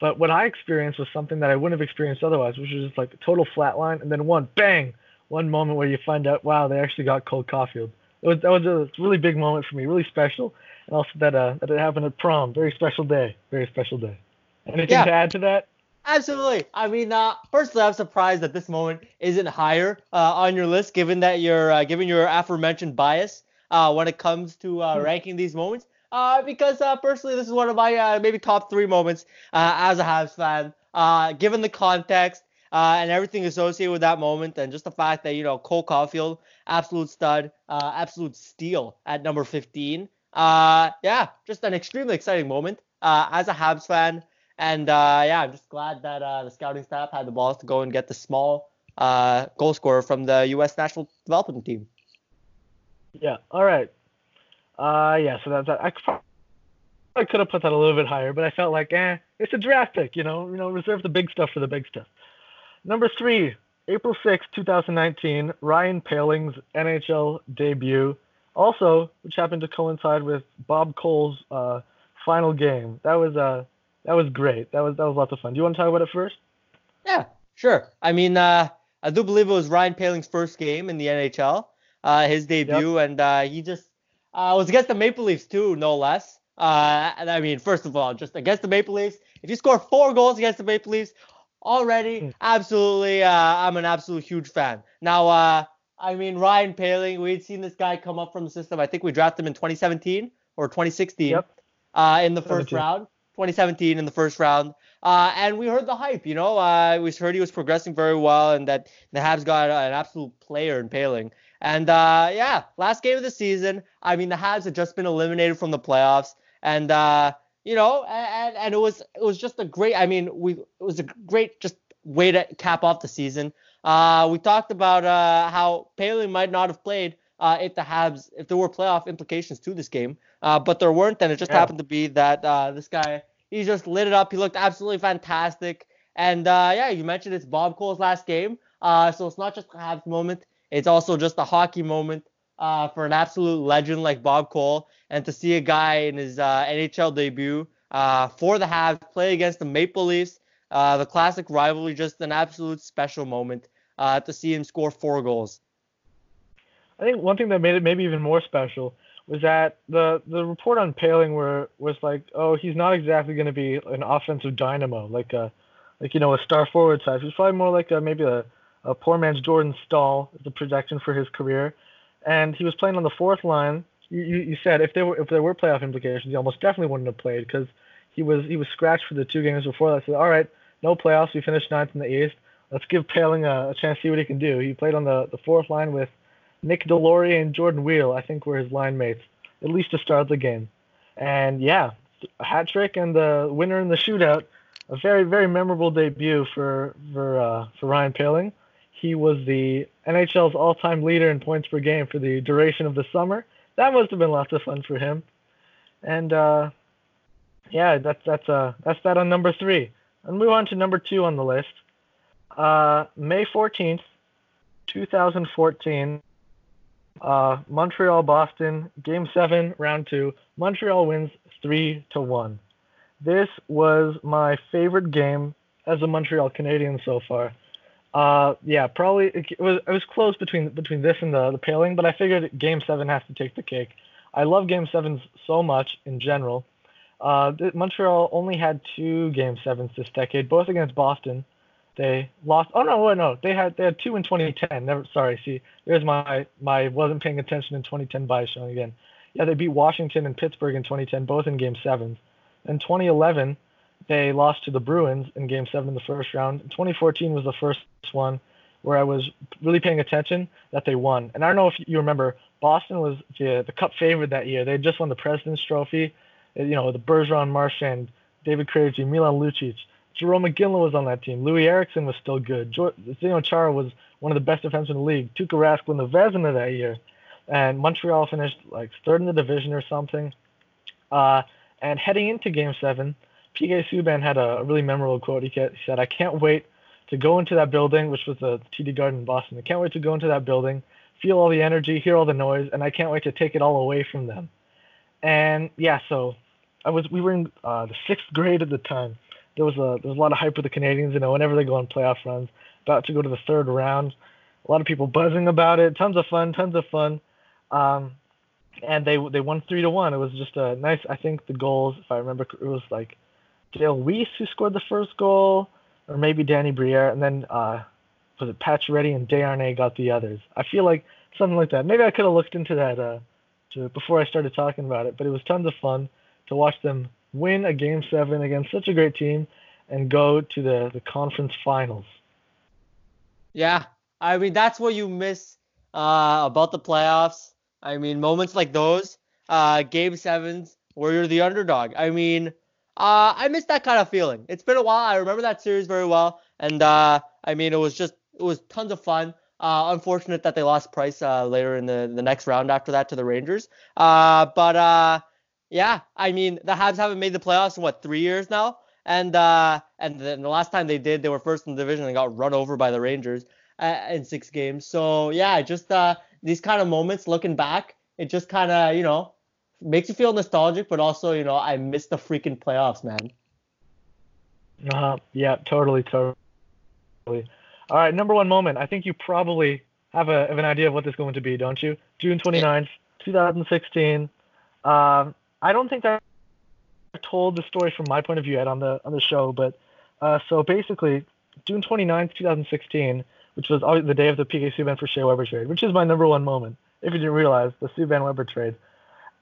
But what I experienced was something that I wouldn't have experienced otherwise, which was just like a total flatline, and then one bang, one moment where you find out, wow, they actually got Cole Caufield. It was, that was a really big moment for me, really special, and also that uh, that it happened at prom, very special day, very special day. Anything yeah. to add to that? Absolutely. I mean, uh, firstly, I'm surprised that this moment isn't higher uh, on your list, given that you're uh, given your aforementioned bias uh, when it comes to uh, hmm. ranking these moments. Uh, because uh, personally, this is one of my uh, maybe top three moments uh, as a Habs fan. Uh, given the context uh, and everything associated with that moment, and just the fact that you know Cole Caufield, absolute stud, uh, absolute steal at number 15. Uh, yeah, just an extremely exciting moment uh, as a Habs fan. And uh, yeah, I'm just glad that uh, the scouting staff had the balls to go and get the small uh, goal scorer from the U.S. national development team. Yeah. All right. Uh, yeah. So that's that. I I could have put that a little bit higher, but I felt like, eh, it's a draft pick. You know, you know, reserve the big stuff for the big stuff. Number three, April 6, 2019, Ryan Poehling's NHL debut. Also, which happened to coincide with Bob Cole's uh, final game. That was uh, that was great. That was that was lots of fun. Do you want to talk about it first? Yeah, sure. I mean, uh, I do believe it was Ryan Poehling's first game in the NHL, uh, his debut, yep. and uh, he just uh, was against the Maple Leafs too, no less. Uh, and I mean, first of all, just against the Maple Leafs, if you score four goals against the Maple Leafs, already, hmm. absolutely, uh, I'm an absolute huge fan. Now, uh, I mean, Ryan Poehling, we'd seen this guy come up from the system. I think we drafted him in 2017 or 2016 yep. uh, in the first round. 2017 in the first round. Uh, and we heard the hype, you know. Uh, we heard he was progressing very well and that the Habs got an absolute player in Poehling. And uh, yeah, last game of the season, I mean, the Habs had just been eliminated from the playoffs. And, uh, you know, and, and it was it was just a great, I mean, we it was a great just way to cap off the season. Uh, we talked about uh, how Poehling might not have played uh, if the Habs, if there were playoff implications to this game, uh, but there weren't, and it just yeah. happened to be that uh, this guy he just lit it up. He looked absolutely fantastic. And uh, yeah, you mentioned it's Bob Cole's last game. Uh, so it's not just a Habs moment. It's also just a hockey moment uh, for an absolute legend like Bob Cole. And to see a guy in his uh, NHL debut uh, for the Habs play against the Maple Leafs, uh, the classic rivalry, just an absolute special moment to see him score four goals. I think one thing that made it maybe even more special was that the the report on Poehling were was like, oh, he's not exactly going to be an offensive dynamo, like a like you know a star forward type. He's probably more like a, maybe a, a poor man's Jordan Staal is the projection for his career, and he was playing on the fourth line. You, you, you said if there were if there were playoff implications, he almost definitely wouldn't have played because he was he was scratched for the two games before that. So all right, no playoffs. We finished ninth in the East. Let's give Poehling a, a chance to see what he can do. He played on the, the fourth line with Nick Deslauriers and Jordan Weal, I think, were his line mates, at least to start the game. And yeah, a hat trick and the winner in the shootout. A very, very memorable debut for for uh, for Ryan Poehling. He was the NHL's all-time leader in points per game for the duration of the summer. That must have been lots of fun for him. And uh, yeah, that's that's uh that's that on number three. And move on to number two on the list. Uh, May 14th, 2014. Uh, Montreal Boston game seven round two. Montreal wins three to one. This was my favorite game as a Montreal Canadian so far. Uh, yeah, probably it, was it was close between between this and the the Poehling, but I figured Game Seven has to take the cake. I love Game Sevens so much in general. Uh, Montreal only had two Game Sevens this decade, both against Boston. They lost. Oh no, no, they had they had two in 2010. Never, sorry. See, there's my my wasn't paying attention in 2010 bias showing again. Yeah, they beat Washington and Pittsburgh in 2010, both in Game Sevens. In 2011, they lost to the Bruins in Game Seven in the first round. 2014 was the first one where I was really paying attention that they won. And I don't know if you remember, Boston was the, the Cup favorite that year. They just won the President's Trophy. You know, the Bergeron, Marchand, David Krejci, Milan Lucic. Jarome Iginla was on that team. Loui Eriksson was still good. Zdeno Chara was one of the best defensemen in the league. Tuukka Rask won the Vezina that year. And Montreal finished like third in the division or something. Uh, and heading into Game 7, PK Subban had a really memorable quote. He said, I can't wait to go into that building, which was the TD Garden in Boston. I can't wait to go into that building, feel all the energy, hear all the noise, and I can't wait to take it all away from them. And yeah, so I was we were in uh, the sixth grade at the time. There was a there was a lot of hype with the Canadiens. You know, whenever they go on playoff runs, about to go to the third round, a lot of people buzzing about it. Tons of fun, tons of fun. Um, and they they won three to one. It was just a nice. I think the goals, if I remember, it was like Dale Weise who scored the first goal or maybe Danny Briere, and then uh, was it Pacioretty and Desharnais got the others. I feel like something like that. Maybe I could have looked into that uh, to, before I started talking about it, but it was tons of fun to watch them win a game seven against such a great team and go to the, the conference finals. Yeah, I mean that's what you miss uh, about the playoffs. I mean moments like those, uh, game sevens where you're the underdog. I mean uh, I miss that kind of feeling. It's been a while. I remember that series very well, and uh, I mean, it was just it was tons of fun. Uh, unfortunate that they lost Price uh, later in the the next round after that to the Rangers. But yeah, I mean, the Habs haven't made the playoffs in what three years now, and uh, and then the last time they did, they were first in the division and got run over by the Rangers uh, in six games. So yeah, just uh, these kind of moments, looking back, it just kind of you know makes you feel nostalgic, but also, you know, I miss the freaking playoffs, man. Uh huh. Yeah, totally, totally. All right, number one moment. I think you probably have, a, have an idea of what this is going to be, don't you? June 29th, 2016. Um, I don't think I told the story from my point of view yet on the on the show, but uh, so basically, June 29th, 2016, which was the day of the PK Subban for Shea Weber trade, which is my number one moment. If you didn't realize, the Subban Weber trade.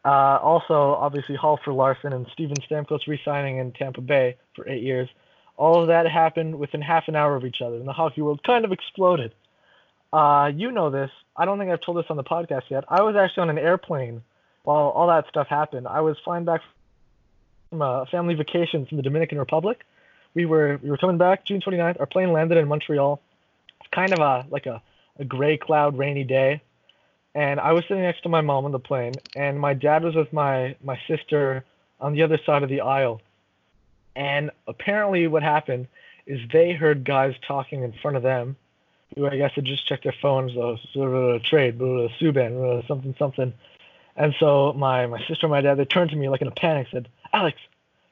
Uh, also, obviously, Hall for Larsson and Steven Stamkos re-signing in Tampa Bay for eight years. All of that happened within half an hour of each other, and the hockey world kind of exploded. Uh, you know this. I don't think I've told this on the podcast yet. I was actually on an airplane while all that stuff happened. I was flying back from a family vacation from the Dominican Republic. We were we were coming back June 29th. Our plane landed in Montreal. It's kind of a like a, a gray cloud rainy day and I was sitting next to my mom on the plane, and my dad was with my my sister on the other side of the aisle. And apparently, what happened is they heard guys talking in front of them, who I guess had just checked their phones, uh, a trade, uh, Subban, uh, something, something. And so my my sister and my dad they turned to me like in a panic, said, "Alex,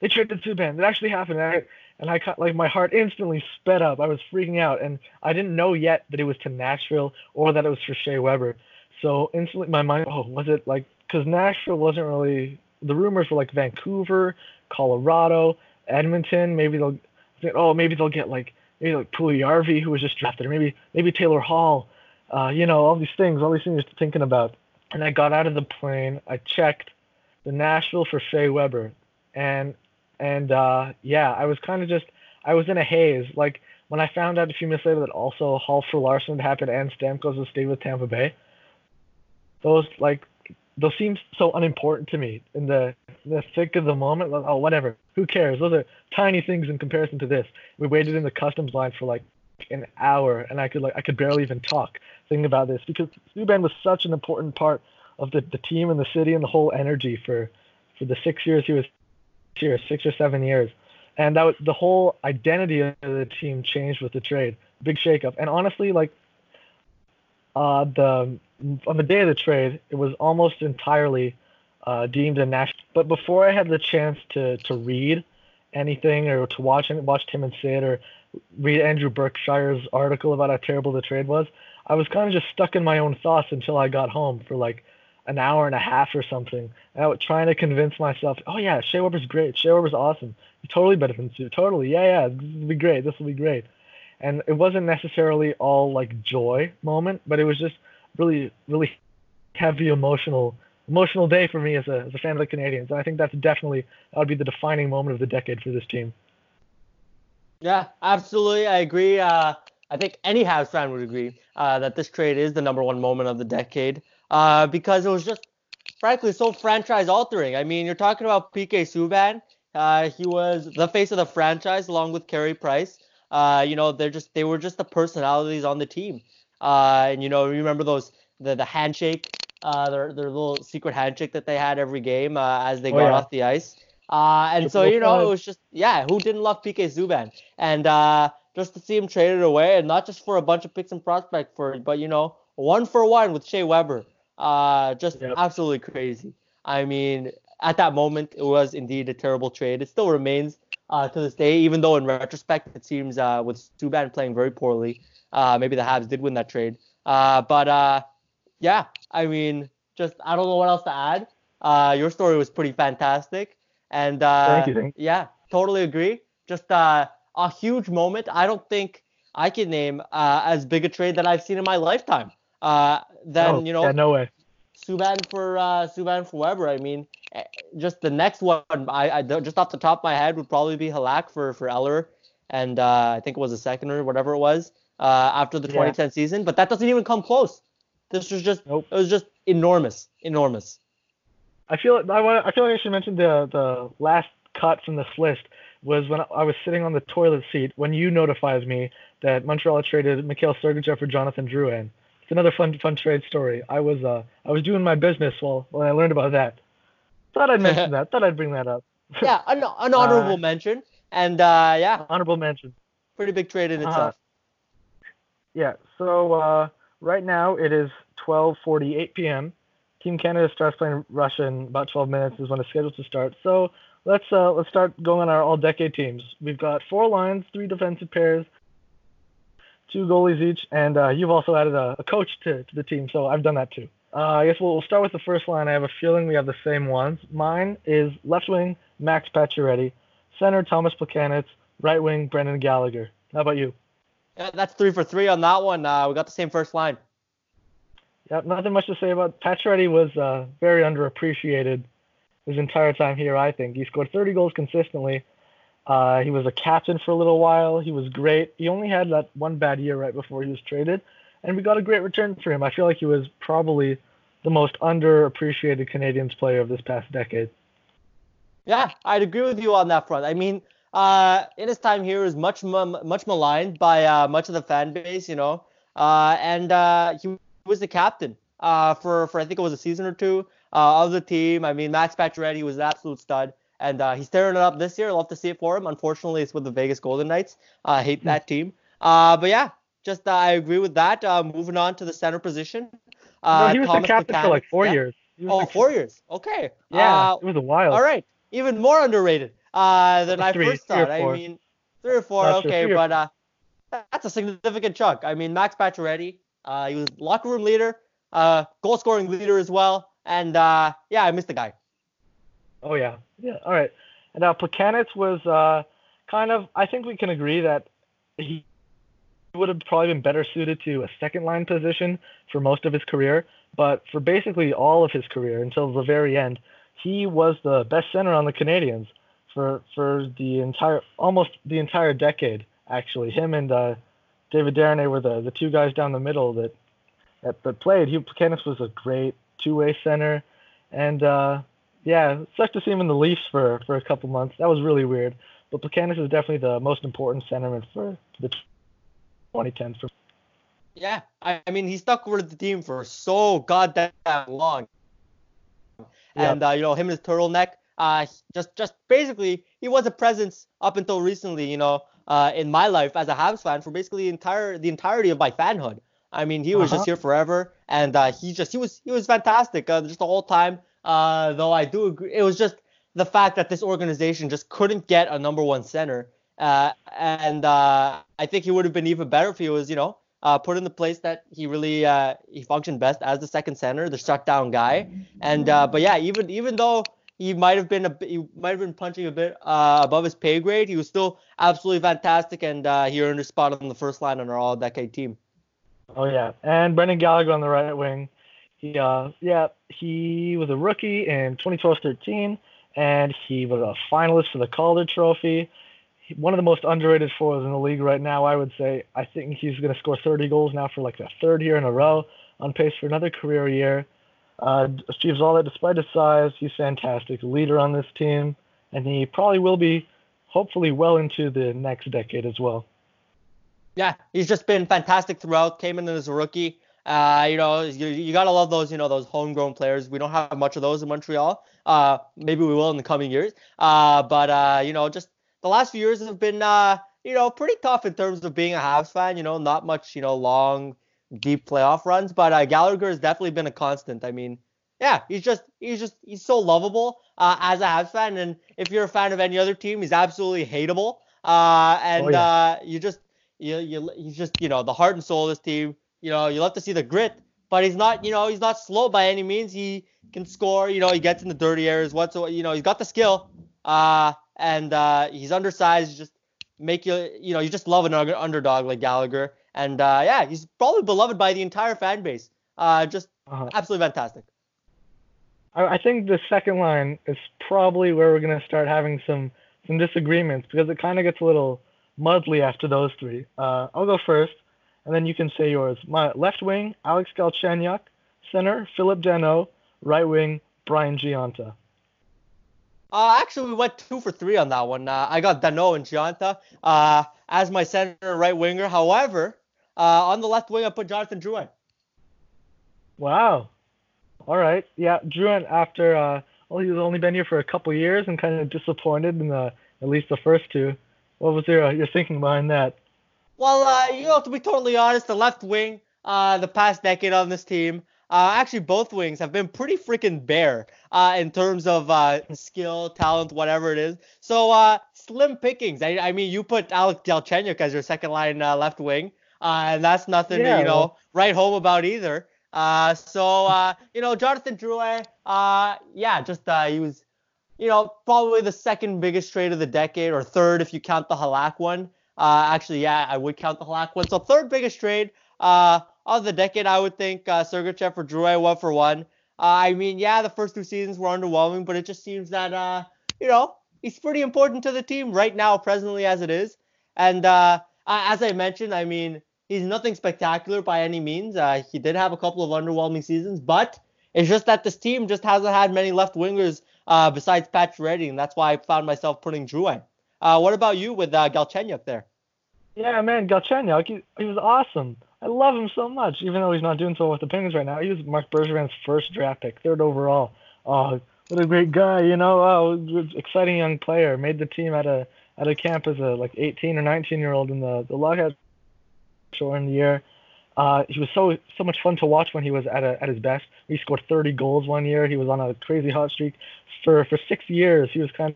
they traded Subban. It actually happened." And I, and I like my heart instantly sped up. I was freaking out, and I didn't know yet that it was to Nashville or that it was for Shea Weber. So instantly, my mind, oh, was it like because Nashville wasn't really the rumors were like Vancouver, Colorado, Edmonton. Maybe they'll, oh, maybe they'll get like maybe like Puljujarvi who was just drafted, or maybe maybe Taylor Hall. Uh, you know, all these things, all these things thinking about. And I got out of the plane. I checked the Nashville for Shea Weber, and and uh, yeah, I was kind of just I was in a haze. Like when I found out a few minutes later that also Hall for Larsson had happened and Stamkos would stay with Tampa Bay those like those seem so unimportant to me in the in the thick of the moment. Like, oh, whatever. Who cares? Those are tiny things in comparison to this. We waited in the customs line for like an hour, and I could like I could barely even talk thinking about this because Subban was such an important part of the the team and the city and the whole energy for for the six years he was here, six or seven years, and that was, the whole identity of the team changed with the trade. Big shakeup, and honestly, like uh, the on the day of the trade, it was almost entirely uh, deemed a national. But before I had the chance to to read anything or to watch watch Tim and Sid or read Andrew Berkshire's article about how terrible the trade was. I was kind of just stuck in my own thoughts until I got home for like an hour and a half or something. And I was trying to convince myself, oh yeah, Shea Weber's great. Shea Weber's awesome. He's totally better than Sue. Totally, yeah, yeah, this will be great. This will be great. And it wasn't necessarily all like joy moment, but it was just really, really heavy emotional emotional day for me as a as a fan of the Canadiens. And I think that's definitely that would be the defining moment of the decade for this team. Yeah, absolutely. I agree. Uh, I think any Habs fan would agree uh, that this trade is the number one moment of the decade uh, because it was just, frankly, so franchise altering. I mean, you're talking about PK Subban. Uh, he was the face of the franchise along with Carey Price. Uh, you know, they're just they were just the personalities on the team. Uh, and you know, remember those the the handshake, uh, their their little secret handshake that they had every game uh, as they oh, got yeah. off the ice. Uh, and so you know, it was just yeah, who didn't love PK Subban? And uh, just to see him traded away, and not just for a bunch of picks and prospect for, but you know, one for one with Shea Weber. Uh, just yep. absolutely crazy. I mean, at that moment, it was indeed a terrible trade. It still remains uh, to this day, even though in retrospect, it seems uh, with Subban playing very poorly, uh, maybe the Habs did win that trade. Uh, but uh, yeah, I mean, just I don't know what else to add. Uh, your story was pretty fantastic, and uh, thank you, yeah, totally agree. Just uh, a huge moment. I don't think I can name uh, as big a trade that I've seen in my lifetime. Uh, then oh, you know, yeah, no way. Subban for uh, Subban for Weber. I mean, eh, just the next one, I, I just off the top of my head would probably be Halak for for Eller, and uh, I think it was a second or whatever it was uh, after the 2010 yeah. season. But that doesn't even come close. This was just nope. it was just enormous, enormous. I feel I want I feel like I should mention the the last cut from this list was when I was sitting on the toilet seat when you notified me that Montreal traded Mikhail Sergachev for Jonathan Drouin. It's another fun fun trade story. I was uh I was doing my business while when I learned about that. Thought I'd mention that. Thought I'd bring that up. yeah, an, an honorable uh, mention, and uh, yeah, honorable mention. Pretty big trade in itself. Uh, yeah. So uh, right now it is 12:48 p.m. Team Canada starts playing Russia in about 12 minutes is when it's scheduled to start. So let's uh, let's start going on our all-decade teams. We've got four lines, three defensive pairs, two goalies each, and uh, you've also added a, a coach to, to, the team, so I've done that too. Uh, I guess we'll, we'll, start with the first line. I have a feeling we have the same ones. Mine is left wing Max Pacioretty, center Thomas Plekanec, right wing Brendan Gallagher. How about you? Yeah, that's three for three on that one. Uh, we got the same first line. Yep, nothing much to say about Pacioretty was uh, very underappreciated his entire time here. I think he scored 30 goals consistently. Uh, he was a captain for a little while. He was great. He only had that one bad year right before he was traded, and we got a great return for him. I feel like he was probably the most underappreciated Canadiens player of this past decade. Yeah, I'd agree with you on that front. I mean, uh, in his time here, he was much much maligned by uh, much of the fan base, you know, uh, and uh, he was the captain uh, for for I think it was a season or two uh, of the team. I mean, Max Pacioretty was an absolute stud, and uh, he's tearing it up this year. I'd love to see it for him. Unfortunately, it's with the Vegas Golden Knights. I hate that hmm. team. Uh, but yeah, just uh, I agree with that. Uh, moving on to the center position. no, he was Thomas the captain for like four yeah. years. Oh, four years. Okay. Yeah, it was a while. All right, even more underrated than I first thought. I mean, three or four. Not okay, sure. but that's a significant chunk. I mean, Max Pacioretty, uh, he was locker room leader, uh, goal scoring leader as well. And uh, yeah, I missed the guy. Oh yeah, yeah. All right. And now uh, Plekanec was uh, kind of. I think we can agree that he would have probably been better suited to a second line position for most of his career. But for basically all of his career until the very end, he was the best center on the Canadiens for for the entire almost the entire decade. Actually, him and uh, David Desharnais were the the two guys down the middle that that, that played. Hugh Plekanec was a great two-way center, and uh, yeah, it sucked to see him in the Leafs for for a couple months. That was really weird. But Plekanec is definitely the most important centerman for the 2010s. For yeah, I, I mean he stuck with the team for so goddamn long, and uh, you know him and his turtleneck. Uh, just just basically he was a presence up until recently. You know, uh, in my life as a Habs fan for basically the entire the entirety of my fanhood. I mean, he was uh-huh. just here forever, and uh, he just he was he was fantastic uh, just the whole time. Uh, though I do agree, it was just the fact that this organization just couldn't get a number one center. Uh, and uh, I think he would have been even better if he was, you know, uh, put in the place that he really uh, he functioned best as the second center, the shutdown guy. And uh, but yeah, even even though he might have been a he might have been punching a bit uh, above his pay grade, he was still absolutely fantastic, and uh, he earned a spot on the first line on our all-decade team. Oh yeah, and Brendan Gallagher on the right wing. He uh yeah he was a rookie in 2012-13, and he was a finalist for the Calder Trophy one of the most underrated forwards in the league right now, I would say. I think he's going to score 30 goals now for like the third year in a row, on pace for another career year. Uh, achieves all that despite his size. He's fantastic, leader on this team, and he probably will be, hopefully, well into the next decade as well. Yeah, he's just been fantastic throughout. Came in as a rookie. Uh, you know, you, you gotta love those, you know, those homegrown players. We don't have much of those in Montreal. Uh, maybe we will in the coming years. Uh, but uh, you know, just the last few years have been, uh, you know, pretty tough in terms of being a Habs fan. You know, not much, you know, long, deep playoff runs. But uh, Gallagher has definitely been a constant. I mean, yeah, he's just, he's just, he's so lovable uh, as a Habs fan. And if you're a fan of any other team, he's absolutely hateable. Uh, and oh, yeah. uh, you just, you, you, he's just, you know, the heart and soul of this team. You know, you love to see the grit, but he's not, you know, he's not slow by any means. He can score. You know, he gets in the dirty areas. What's, you know, he's got the skill. Uh, and uh, he's undersized. Just make you, you know, you just love an underdog like Gallagher, and uh, yeah, he's probably beloved by the entire fan base. Uh, just uh-huh. absolutely fantastic. I think the second line is probably where we're gonna start having some some disagreements because it kind of gets a little muddly after those three. Uh, I'll go first, and then you can say yours. My left wing, Alex Galchenyuk. Center, Phillip Danault. Right wing, Brian Gionta. Uh, actually, we went two for three on that one. Uh, I got Danault and Gionta uh, as my center and right winger. However, uh, on the left wing, I put Jonathan Drouin. Wow. All right. Yeah, Drouin after uh, well, he's only been here for a couple years and kind of disappointed in the at least the first two. What was your your thinking behind that? Well, uh, you know, to be totally honest, the left wing, uh, the past decade on this team, uh, actually, both wings have been pretty freaking bare uh, in terms of uh, skill, talent, whatever it is. So uh, slim pickings. I, I, mean, you put Alex Galchenyuk as your second line uh, left wing, uh, and that's nothing yeah, to you know well. write home about either. so you know, Jonathan Drouin, yeah, just he was, you know, probably the second biggest trade of the decade, or third if you count the Halak one. actually, yeah, I would count the Halak one. So third biggest trade. Uh, of the decade, I would think uh, Sergachev for Drouin one for one. Uh, I mean, yeah, the first two seasons were underwhelming, but it just seems that uh, you know he's pretty important to the team right now, presently as it is. And uh, as I mentioned, I mean, he's nothing spectacular by any means. Uh, he did have a couple of underwhelming seasons, but it's just that this team just hasn't had many left wingers uh, besides Patch and that's why I found myself putting Drouin. Uh, what about you with uh, Galchenyuk there? Yeah, man, Galchenyuk, he, he was awesome. I love him so much, even though he's not doing so well with the Penguins right now. He was Marc Bergevin's first draft pick, third overall. Oh, what a great guy, you know. Oh, exciting young player. Made the team at a at a camp as a like 18 or 19 year old in the the lockout show in the year. Uh, he was so so much fun to watch when he was at a, at his best. He scored 30 goals one year. He was on a crazy hot streak for for six years. He was kind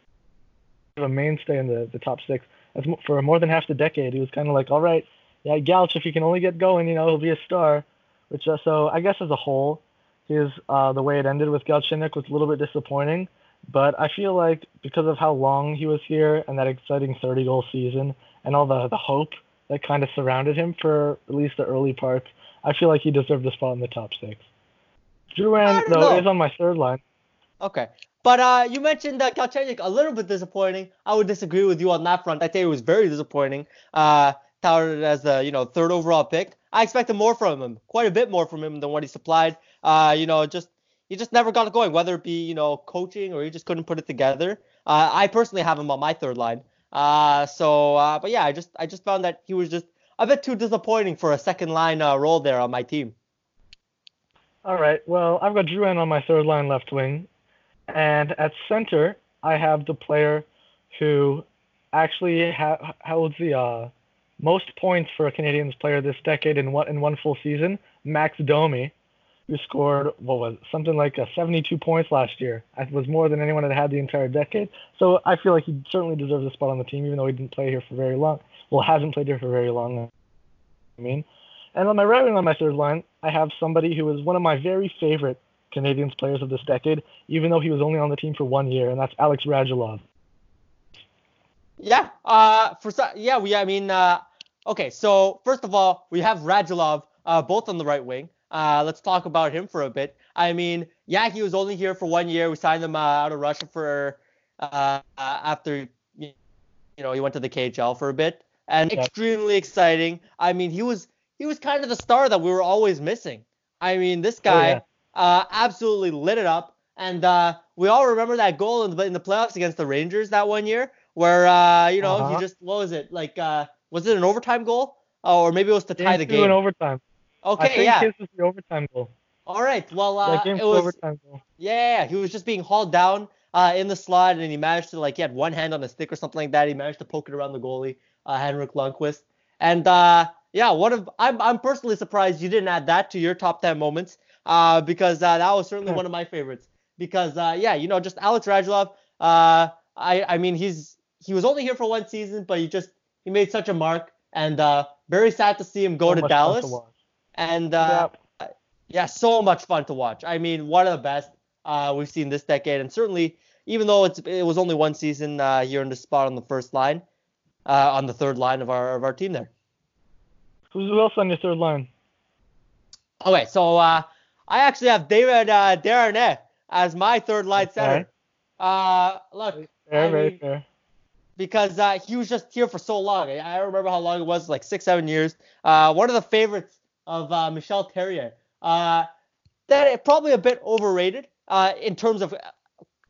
of a mainstay in the the top six. As for more than half the decade, he was kind of like, all right, yeah, Galch, if he can only get going, you know, he'll be a star. Which uh, so I guess as a whole, his uh, the way it ended with Galchenyuk was a little bit disappointing. But I feel like because of how long he was here and that exciting 30 goal season and all the the hope that kind of surrounded him for at least the early parts, I feel like he deserved a spot in the top six. Drouin though know. is on my third line. Okay. But uh, you mentioned uh, Galchenyuk a little bit disappointing. I would disagree with you on that front. I think it was very disappointing. Uh, touted as the you know third overall pick. I expected more from him, quite a bit more from him than what he supplied. Uh, you know, just he just never got it going, whether it be you know coaching or he just couldn't put it together. Uh, I personally have him on my third line. Uh, so, uh, but yeah, I just I just found that he was just a bit too disappointing for a second line uh, role there on my team. All right. Well, I've got Drouin on my third line left wing, and at center I have the player who actually ha- holds the uh, most points for a Canadiens player this decade in one in one full season, Max Domi, who scored what was it, something like uh, 72 points last year. It was more than anyone had had the entire decade. So I feel like he certainly deserves a spot on the team, even though he didn't play here for very long. Well, hasn't played here for very long. I mean, and on my right wing on my third line, I have somebody who is one of my very favorite Canadiens players of this decade, even though he was only on the team for one year, and that's Alex Radulov. Yeah. Uh, for yeah, we. I mean, uh, okay. So first of all, we have Radulov, uh, both on the right wing. Uh, let's talk about him for a bit. I mean, yeah, he was only here for one year. We signed him uh, out of Russia for uh, after you know he went to the KHL for a bit, and yep. extremely exciting. I mean, he was he was kind of the star that we were always missing. I mean, this guy oh, yeah. absolutely lit it up, and we all remember that goal in the, in the playoffs against the Rangers that one year where uh, you know uh-huh. he just what was it like? Uh, was it an overtime goal? Oh, or maybe it was to tie the game. An overtime. Okay, I think yeah. His was the overtime goal. All right. Well, uh, it was overtime goal. Yeah, he was just being hauled down uh, in the slot, and he managed to like he had one hand on a stick or something like that. He managed to poke it around the goalie, uh, Henrik Lundqvist. And uh, yeah, one of I'm I'm personally surprised you didn't add that to your top ten moments, uh, because uh, that was certainly one of my favorites. Because uh, yeah, you know, just Alex Radulov. Uh, I I mean he's he was only here for one season, but he just he made such a mark, and uh, very sad to see him go so to Dallas. To and uh, yep. yeah, so much fun to watch. I mean, one of the best uh, we've seen this decade, and certainly even though it's it was only one season uh, here in the spot on the first line, uh, on the third line of our of our team there. Who's else on your third line? Okay, so uh, I actually have David uh, Desharnais as my third line center. Uh, look, fair, I very fair because uh, he was just here for so long. I remember how long it was, like six, seven years. Uh, one of the favorites of uh, Michel Therrien. Uh, that probably a bit overrated uh, in terms of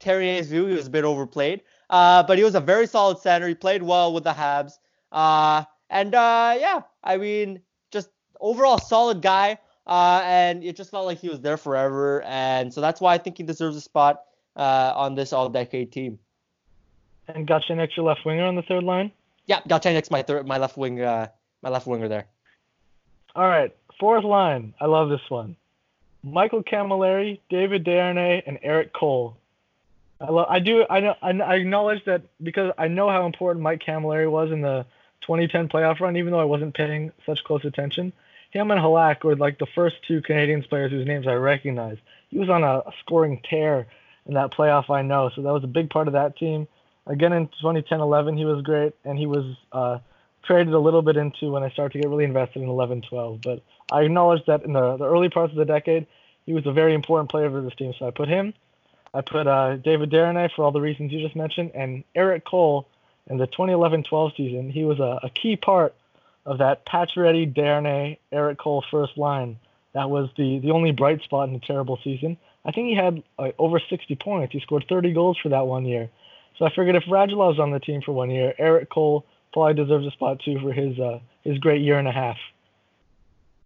Therrien's view. He was a bit overplayed, uh, but he was a very solid center. He played well with the Habs, and yeah, I mean, just overall solid guy. and it just felt like he was there forever, and so that's why I think he deserves a spot on this all-decade team. And Galchenyuk's your left winger on the third line? Yeah, Galchenyuk's my third, my left wing, uh, my left winger there. All right, fourth line. I love this one. Michael Cammalleri, David Desharnais, and Erik Cole. I love. I do. I know. I acknowledge that because I know how important Mike Cammalleri was in the 2010 playoff run, even though I wasn't paying such close attention. Him and Halak were like the first two Canadiens players whose names I recognize. He was on a, a scoring tear in that playoff, I know. So that was a big part of that team. Again in 2010-11, he was great, and he was uh, traded a little bit into when I started to get really invested in 11-12. But I acknowledge that in the, the early parts of the decade, he was a very important player for this team. So I put him. I put uh, David Desharnais for all the reasons you just mentioned, and Erik Cole in the 2011-12 season. He was a, a key part of that Pacioretty, Desharnais, Erik Cole first line. That was the the only bright spot in a terrible season. I think he had like, over 60 points. He scored 30 goals for that one year. So I figured if Radulov's on the team for one year, Erik Cole probably deserves a spot too for his uh, his great year and a half.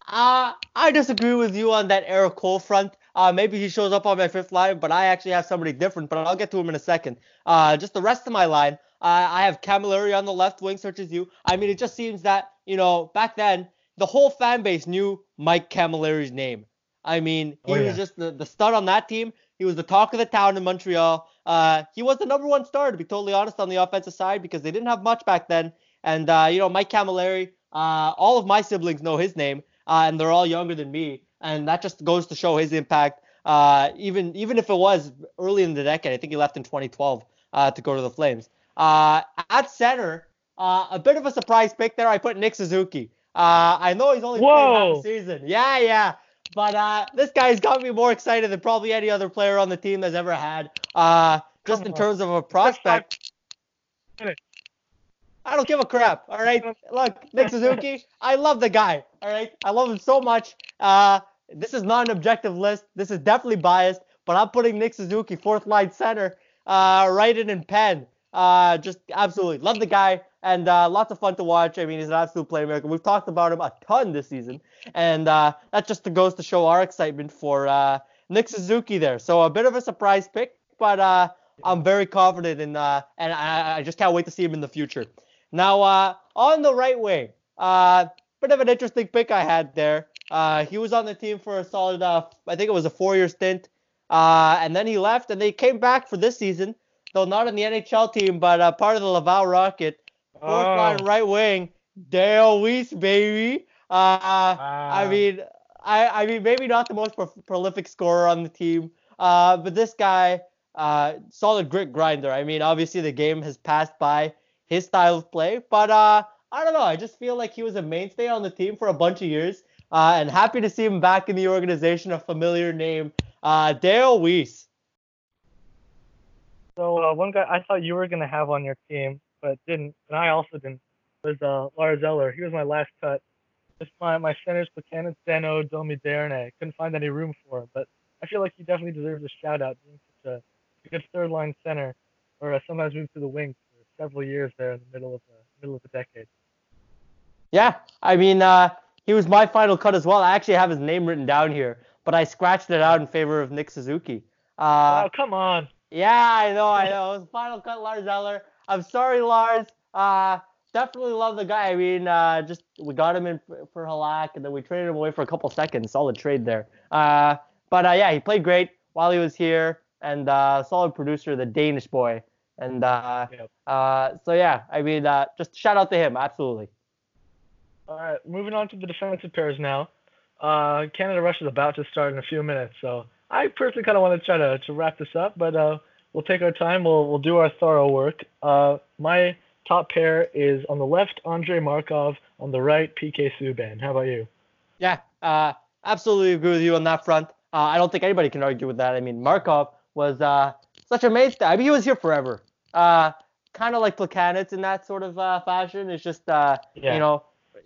Uh, I disagree with you on that Erik Cole front. Uh, maybe he shows up on my fifth line, but I actually have somebody different. But I'll get to him in a second. Uh, just the rest of my line, uh, I have Cammalleri on the left wing, such as you. I mean, it just seems that you know back then the whole fan base knew Mike Cammalleri's name. I mean, he oh, yeah. was just the, the stud on that team. He was the talk of the town in Montreal. Uh, he was the number one star, to be totally honest, on the offensive side because they didn't have much back then. And, uh, you know, Mike Cammalleri, uh, all of my siblings know his name, uh, and they're all younger than me. And that just goes to show his impact. Uh, even even if it was early in the decade, I think he left in 2012 uh, to go to the Flames. at center, a bit of a surprise pick there. I put Nick Suzuki. I know he's only Whoa. played half a season. Yeah, yeah. But uh, this guy's got me more excited than probably any other player on the team has ever had. Uh, just in terms of a prospect. I don't give a crap. All right. Look, Nick Suzuki, I love the guy. All right. I love him so much. Uh, this is not an objective list. This is definitely biased, but I'm putting Nick Suzuki fourth line center, uh, right in pen. Uh, just absolutely love the guy and uh, lots of fun to watch. I mean, he's an absolute playmaker. We've talked about him a ton this season, and uh, that just goes to show our excitement for uh, Nick Suzuki there. So a bit of a surprise pick, but uh, I'm very confident in, uh, and I, I, just can't wait to see him in the future. Now, uh, on the right wing, bit of an interesting pick I had there. Uh, he was on the team for a solid, uh, I think it was a four-year stint, uh, and then he left, and they came back for this season, though not in the NHL team, but uh, part of the Laval Rocket, fourth Oh. line right wing, Dale Weise, baby. Uh, I mean, I, I mean, maybe not the most pro- prolific scorer on the team, uh, but this guy, uh, solid grit grinder. I mean, obviously the game has passed by his style of play, but uh, I don't know. I just feel like he was a mainstay on the team for a bunch of years, uh, and happy to see him back in the organization. A familiar name, uh, Dale Weise. So uh, one guy I thought you were gonna have on your team, but didn't, and I also didn't, was uh, Lars Eller. He was my last cut. Just my my centers, Buchanan, Steno, Domi, Darnay. Couldn't find any room for him, but I feel like he definitely deserves a shout out, being such a, good third line center, or uh, sometimes moved to the wing several years there in the middle of the middle of the decade. Yeah, I mean, uh, he was my final cut as well. I actually have his name written down here, but I scratched it out in favor of Nick Suzuki. Uh, oh come on! Yeah, I know, I know. It was final cut Lars Eller. I'm sorry, Lars. Uh, definitely love the guy. I mean, uh, just we got him in for, for Halak, and then we traded him away for a couple seconds. Solid trade there. Uh, but uh, yeah, he played great while he was here, and uh, solid producer, the Danish boy. And uh, Yep. uh, so yeah, I mean, uh, just shout out to him, absolutely. All right, moving on to the defensive pairs now. Uh, Canada Rush is about to start in a few minutes, so I personally kind of want to try to, to wrap this up, but uh, we'll take our time. We'll we'll do our thorough work. Uh, my top pair is on the left, Andrei Markov. On the right, PK Subban. How about you? Yeah, uh, absolutely agree with you on that front. Uh, I don't think anybody can argue with that. I mean, Markov was uh, such a mainstay. I mean, he was here forever. Uh, kind of like Plekanec in that sort of uh, fashion. It's just, uh, Yeah. you know,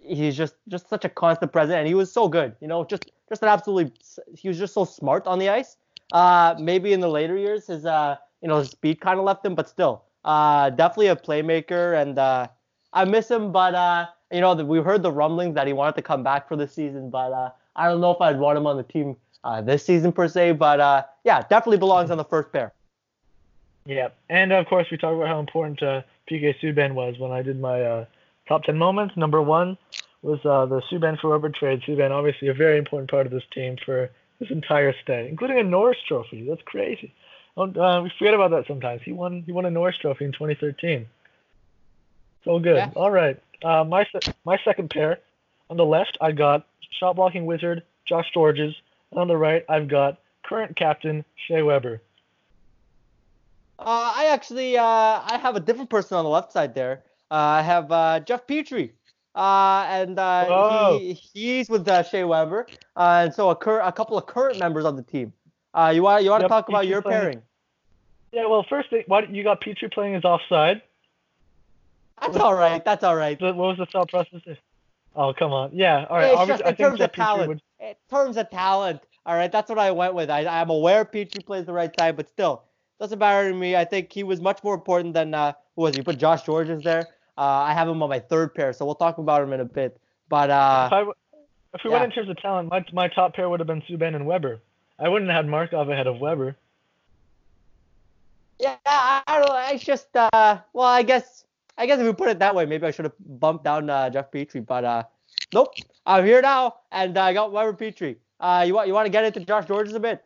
he's just just such a constant presence, and he was so good. You know, just just an absolutely. He was just so smart on the ice. Uh, maybe in the later years, his uh, you know, his speed kind of left him, but still, uh, definitely a playmaker, and uh, I miss him, but uh, you know, we heard the rumblings that he wanted to come back for this season, but uh, I don't know if I'd want him on the team uh, this season per se. But uh, yeah, definitely belongs on the first pair. Yeah, and of course we talked about how important uh, PK Subban was when I did my uh, top 10 moments. Number one was uh, the Subban for Weber trade. Subban, obviously a very important part of this team for this entire stay, including a Norris Trophy. That's crazy. Uh, we forget about that sometimes. He won he won a Norris Trophy in 2013. So good. Yeah. All right. Uh, my my second pair on the left I got shot blocking wizard Josh Gorges, and on the right I've got current captain Shea Weber. Uh, I actually uh, I have a different person on the left side there. Uh, I have uh, Jeff Petry. Uh, and uh, he, he's with uh, Shea Weber, uh, and so a, cur- a couple of current members on the team. Uh, you want you want to talk about your playing- pairing? Yeah, well, first, thing- why you got Petry playing as offside? That's all right. That's all right. What was the thought process? Oh, come on. Yeah, all right. It's obviously, just I in think terms of Petry talent. would. In terms of talent, all right, that's what I went with. I, I'm aware Petry plays the right side, but still, doesn't matter to me. I think he was much more important than uh, who was he? Put Josh Gorges there. Uh, I have him on my third pair, so we'll talk about him in a bit. But uh, If, I if we yeah. went in terms of talent, my my top pair would have been Subban and Weber. I wouldn't have had Markov ahead of Weber. yeah, I, I don't. know. It's just uh, well, I guess I guess if we put it that way, maybe I should have bumped down uh, Jeff Petry. But uh, nope, I'm here now, and I got Weber Petry. Uh, you want you want to get into Josh Gorges a bit?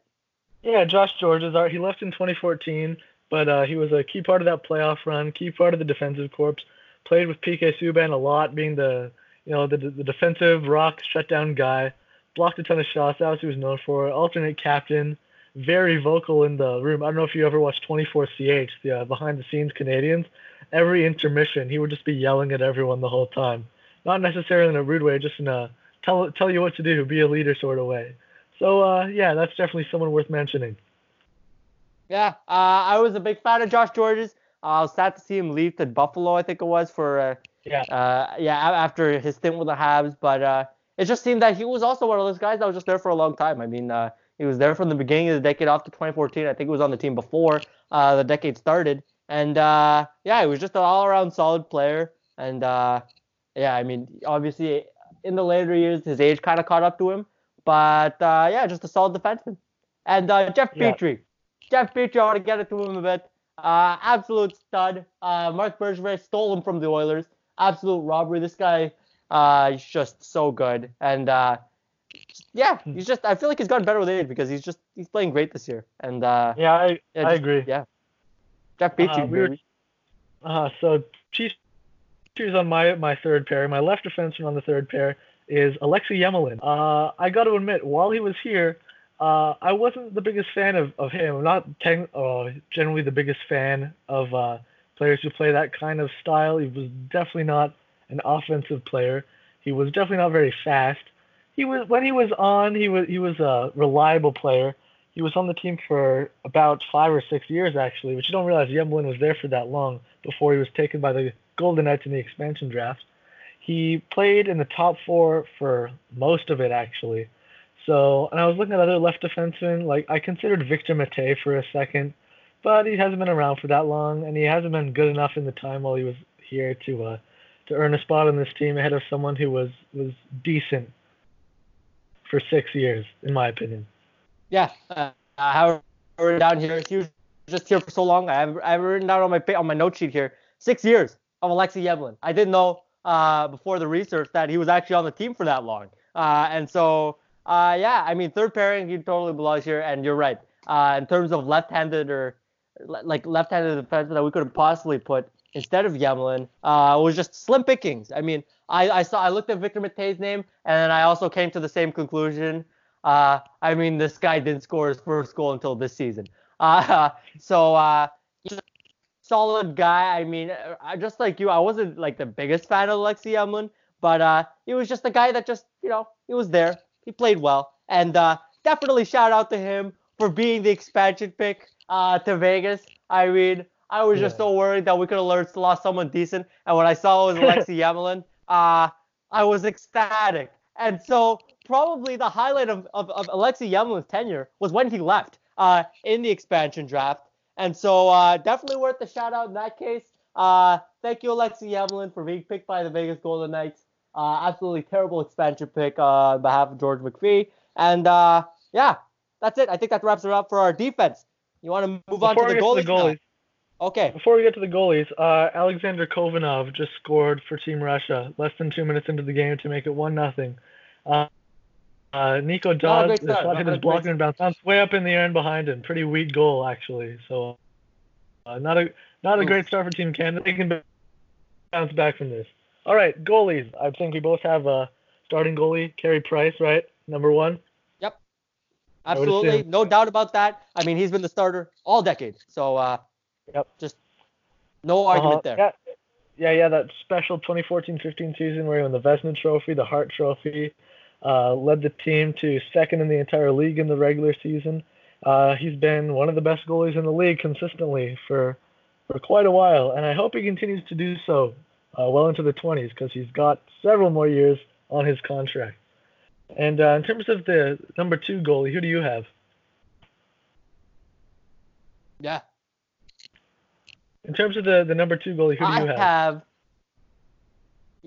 Yeah, Josh Gorges. are- He left in 2014, but uh, he was a key part of that playoff run, key part of the defensive corps. Played with PK Subban a lot, being the you know the the defensive rock shutdown guy. Blocked a ton of shots. That was he was known for. Alternate captain, very vocal in the room. I don't know if you ever watched 24CH, the uh, behind the scenes Canadiens. Every intermission, he would just be yelling at everyone the whole time. Not necessarily in a rude way, just in a tell tell you what to do, be a leader sort of way. So uh, yeah, that's definitely someone worth mentioning. Yeah, uh, I was a big fan of Josh Gorges. Uh, I was sad to see him leave to Buffalo, I think it was, for uh, Yeah. uh, yeah after his stint with the Habs. But uh, it just seemed that he was also one of those guys that was just there for a long time. I mean, uh, he was there from the beginning of the decade off to 2014. I think he was on the team before uh, the decade started. And uh, yeah, he was just an all-around solid player. And uh, yeah, I mean, obviously in the later years, his age kind of caught up to him. But uh, yeah, just a solid defenseman. And uh, Jeff Yeah. Petry. Jeff Petry, I want to get it to him a bit. Uh, absolute stud. Uh, Marc Bergevin stole him from the Oilers. Absolute robbery. This guy uh, is just so good. And uh, yeah, he's just. I feel like he's gotten better with age because he's just he's playing great this year. And uh, Yeah, I yeah, I agree. Yeah, Jeff Beachy, Uh, we were- Uh, so Chiefs Chiefs on my my third pair. My left defenseman on the third pair is Alexei Yemelin. Uh, I got to admit, while he was here, uh, I wasn't the biggest fan of, of him. I'm not uh, generally the biggest fan of uh, players who play that kind of style. He was definitely not an offensive player. He was definitely not very fast. He was when he was on, he was he was a reliable player. He was on the team for about five or six years actually, but you don't realize Yemelin was there for that long before he was taken by the Golden Knights in the expansion draft. He played in the top four for most of it actually. So, and I was looking at other left defensemen, like I considered Victor Mete for a second, but he hasn't been around for that long, and he hasn't been good enough in the time while he was here to uh, to earn a spot on this team ahead of someone who was was decent for six years, in my opinion. Yeah, uh, I have down here. He was just here for so long. I have, I have written down on my on my note sheet here. Six years of Alexei Yemelin. I didn't know uh, before the research that he was actually on the team for that long. Uh, and so, uh, yeah, I mean, third pairing, he totally belongs here. And you're right. Uh, in terms of left-handed or like left-handed defense that we could have possibly put instead of Yemelin, uh, was just slim pickings. I mean, I, I saw I looked at Victor Mete's name, and I also came to the same conclusion. Uh, I mean, this guy didn't score his first goal until this season. Uh, so uh, solid guy. I mean, uh, I, just like you, I wasn't like the biggest fan of Alexei Yemelin, but uh, he was just a guy that just, you know, he was there. He played well, and uh, definitely shout out to him for being the expansion pick uh, to Vegas. I mean, I was just so worried that we could have lost, lost someone decent, and when I saw it was Alexei Yemelin, uh, I was ecstatic. And so probably the highlight of, of, of Alexei Yemelin's tenure was when he left uh, in the expansion draft. And so uh, definitely worth the shout out in that case. Uh, thank you, Alexei Yemelin, for being picked by the Vegas Golden Knights. Uh, absolutely terrible expansion pick uh, on behalf of George McPhee. And uh, yeah, that's it. I think that wraps it up for our defense. You want to move on to the to the goalies, now? Okay. Before we get to the goalies, uh, Alexander Khovanov just scored for Team Russia less than two minutes into the game to make it one nothing. Uh, Nico Daws, the shot hit his blocking and bounce bounced way up in the air and behind him. Pretty weak goal actually. So uh, not a not a Oof. great start for Team Canada. They can bounce back from this. All right, goalies. I think we both have a starting goalie, Carey Price, right? Number one. Yep. Absolutely, no doubt about that. I mean, he's been the starter all decade, so uh, Yep. just no argument Uh-huh. there. Yeah, yeah, yeah. That special 2014-15 season where he won the Vezina Trophy, the Hart Trophy, uh, led the team to second in the entire league in the regular season. Uh, he's been one of the best goalies in the league consistently for for quite a while, and I hope he continues to do so uh, well into the 20s because he's got several more years on his contract. And uh, in terms of the number two goalie, who do you have? Yeah, In terms of the, the number two goalie, who do I you have? have.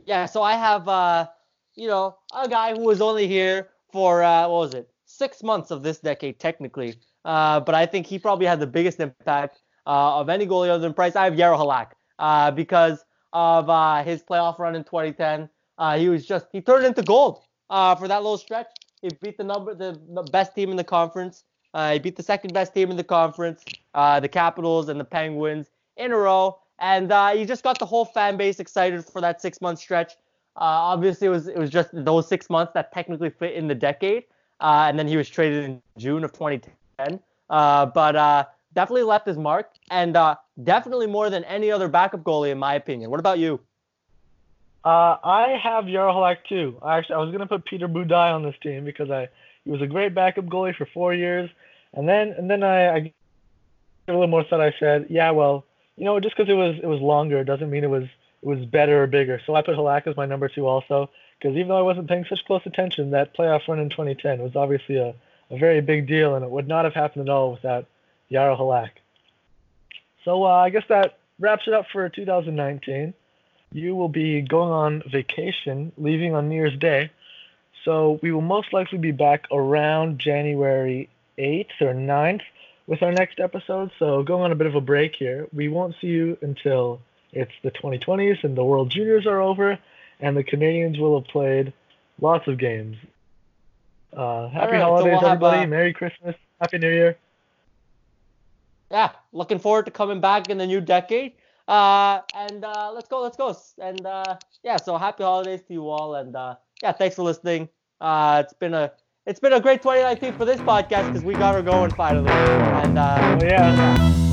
Yeah, so I have, uh, you know, a guy who was only here for uh, what was it, six months of this decade technically, uh, but I think he probably had the biggest impact uh, of any goalie other than Price. I have Yarrow Halak uh, because of uh, his playoff run in 2010. Uh, he was just he turned into gold for that little stretch. He beat the number the, the best team in the conference. He beat the second best team in the conference, the Capitals and the Penguins in a row, and he just got the whole fan base excited for that six month stretch. Uh, obviously, it was it was just those six months that technically fit in the decade, uh, and then he was traded in June of 2010. Uh, but uh, definitely left his mark, and uh, definitely more than any other backup goalie in my opinion. What about you? Uh, I have Yarhalak too. I actually I was gonna put Peter Budaj on this team because I he was a great backup goalie for four years, and then and then I, I a little more thought. I said, yeah, well, you know, just because it was it was longer doesn't mean it was was better or bigger. So I put Halak as my number two also because even though I wasn't paying such close attention, that playoff run in 2010 was obviously a, a very big deal, and it would not have happened at all without Yaro Halak. So uh, I guess that wraps it up for 2019 you will be going on vacation, leaving on New Year's Day. So we will most likely be back around January 8th or 9th with our next episode. So going on a bit of a break here. We won't see you until it's the 2020s and the World Juniors are over, and the Canadiens will have played lots of games Uh, happy right, so holidays, we'll have, everybody. uh, Merry Christmas. Happy New Year. Yeah, looking forward to coming back in the new decade. Uh, and uh, let's go, let's go. And uh, yeah, so happy holidays to you all. And uh, yeah, thanks for listening. Uh, it's been a it's been a great 2019 for this podcast because we got her going finally. And uh, Oh yeah. This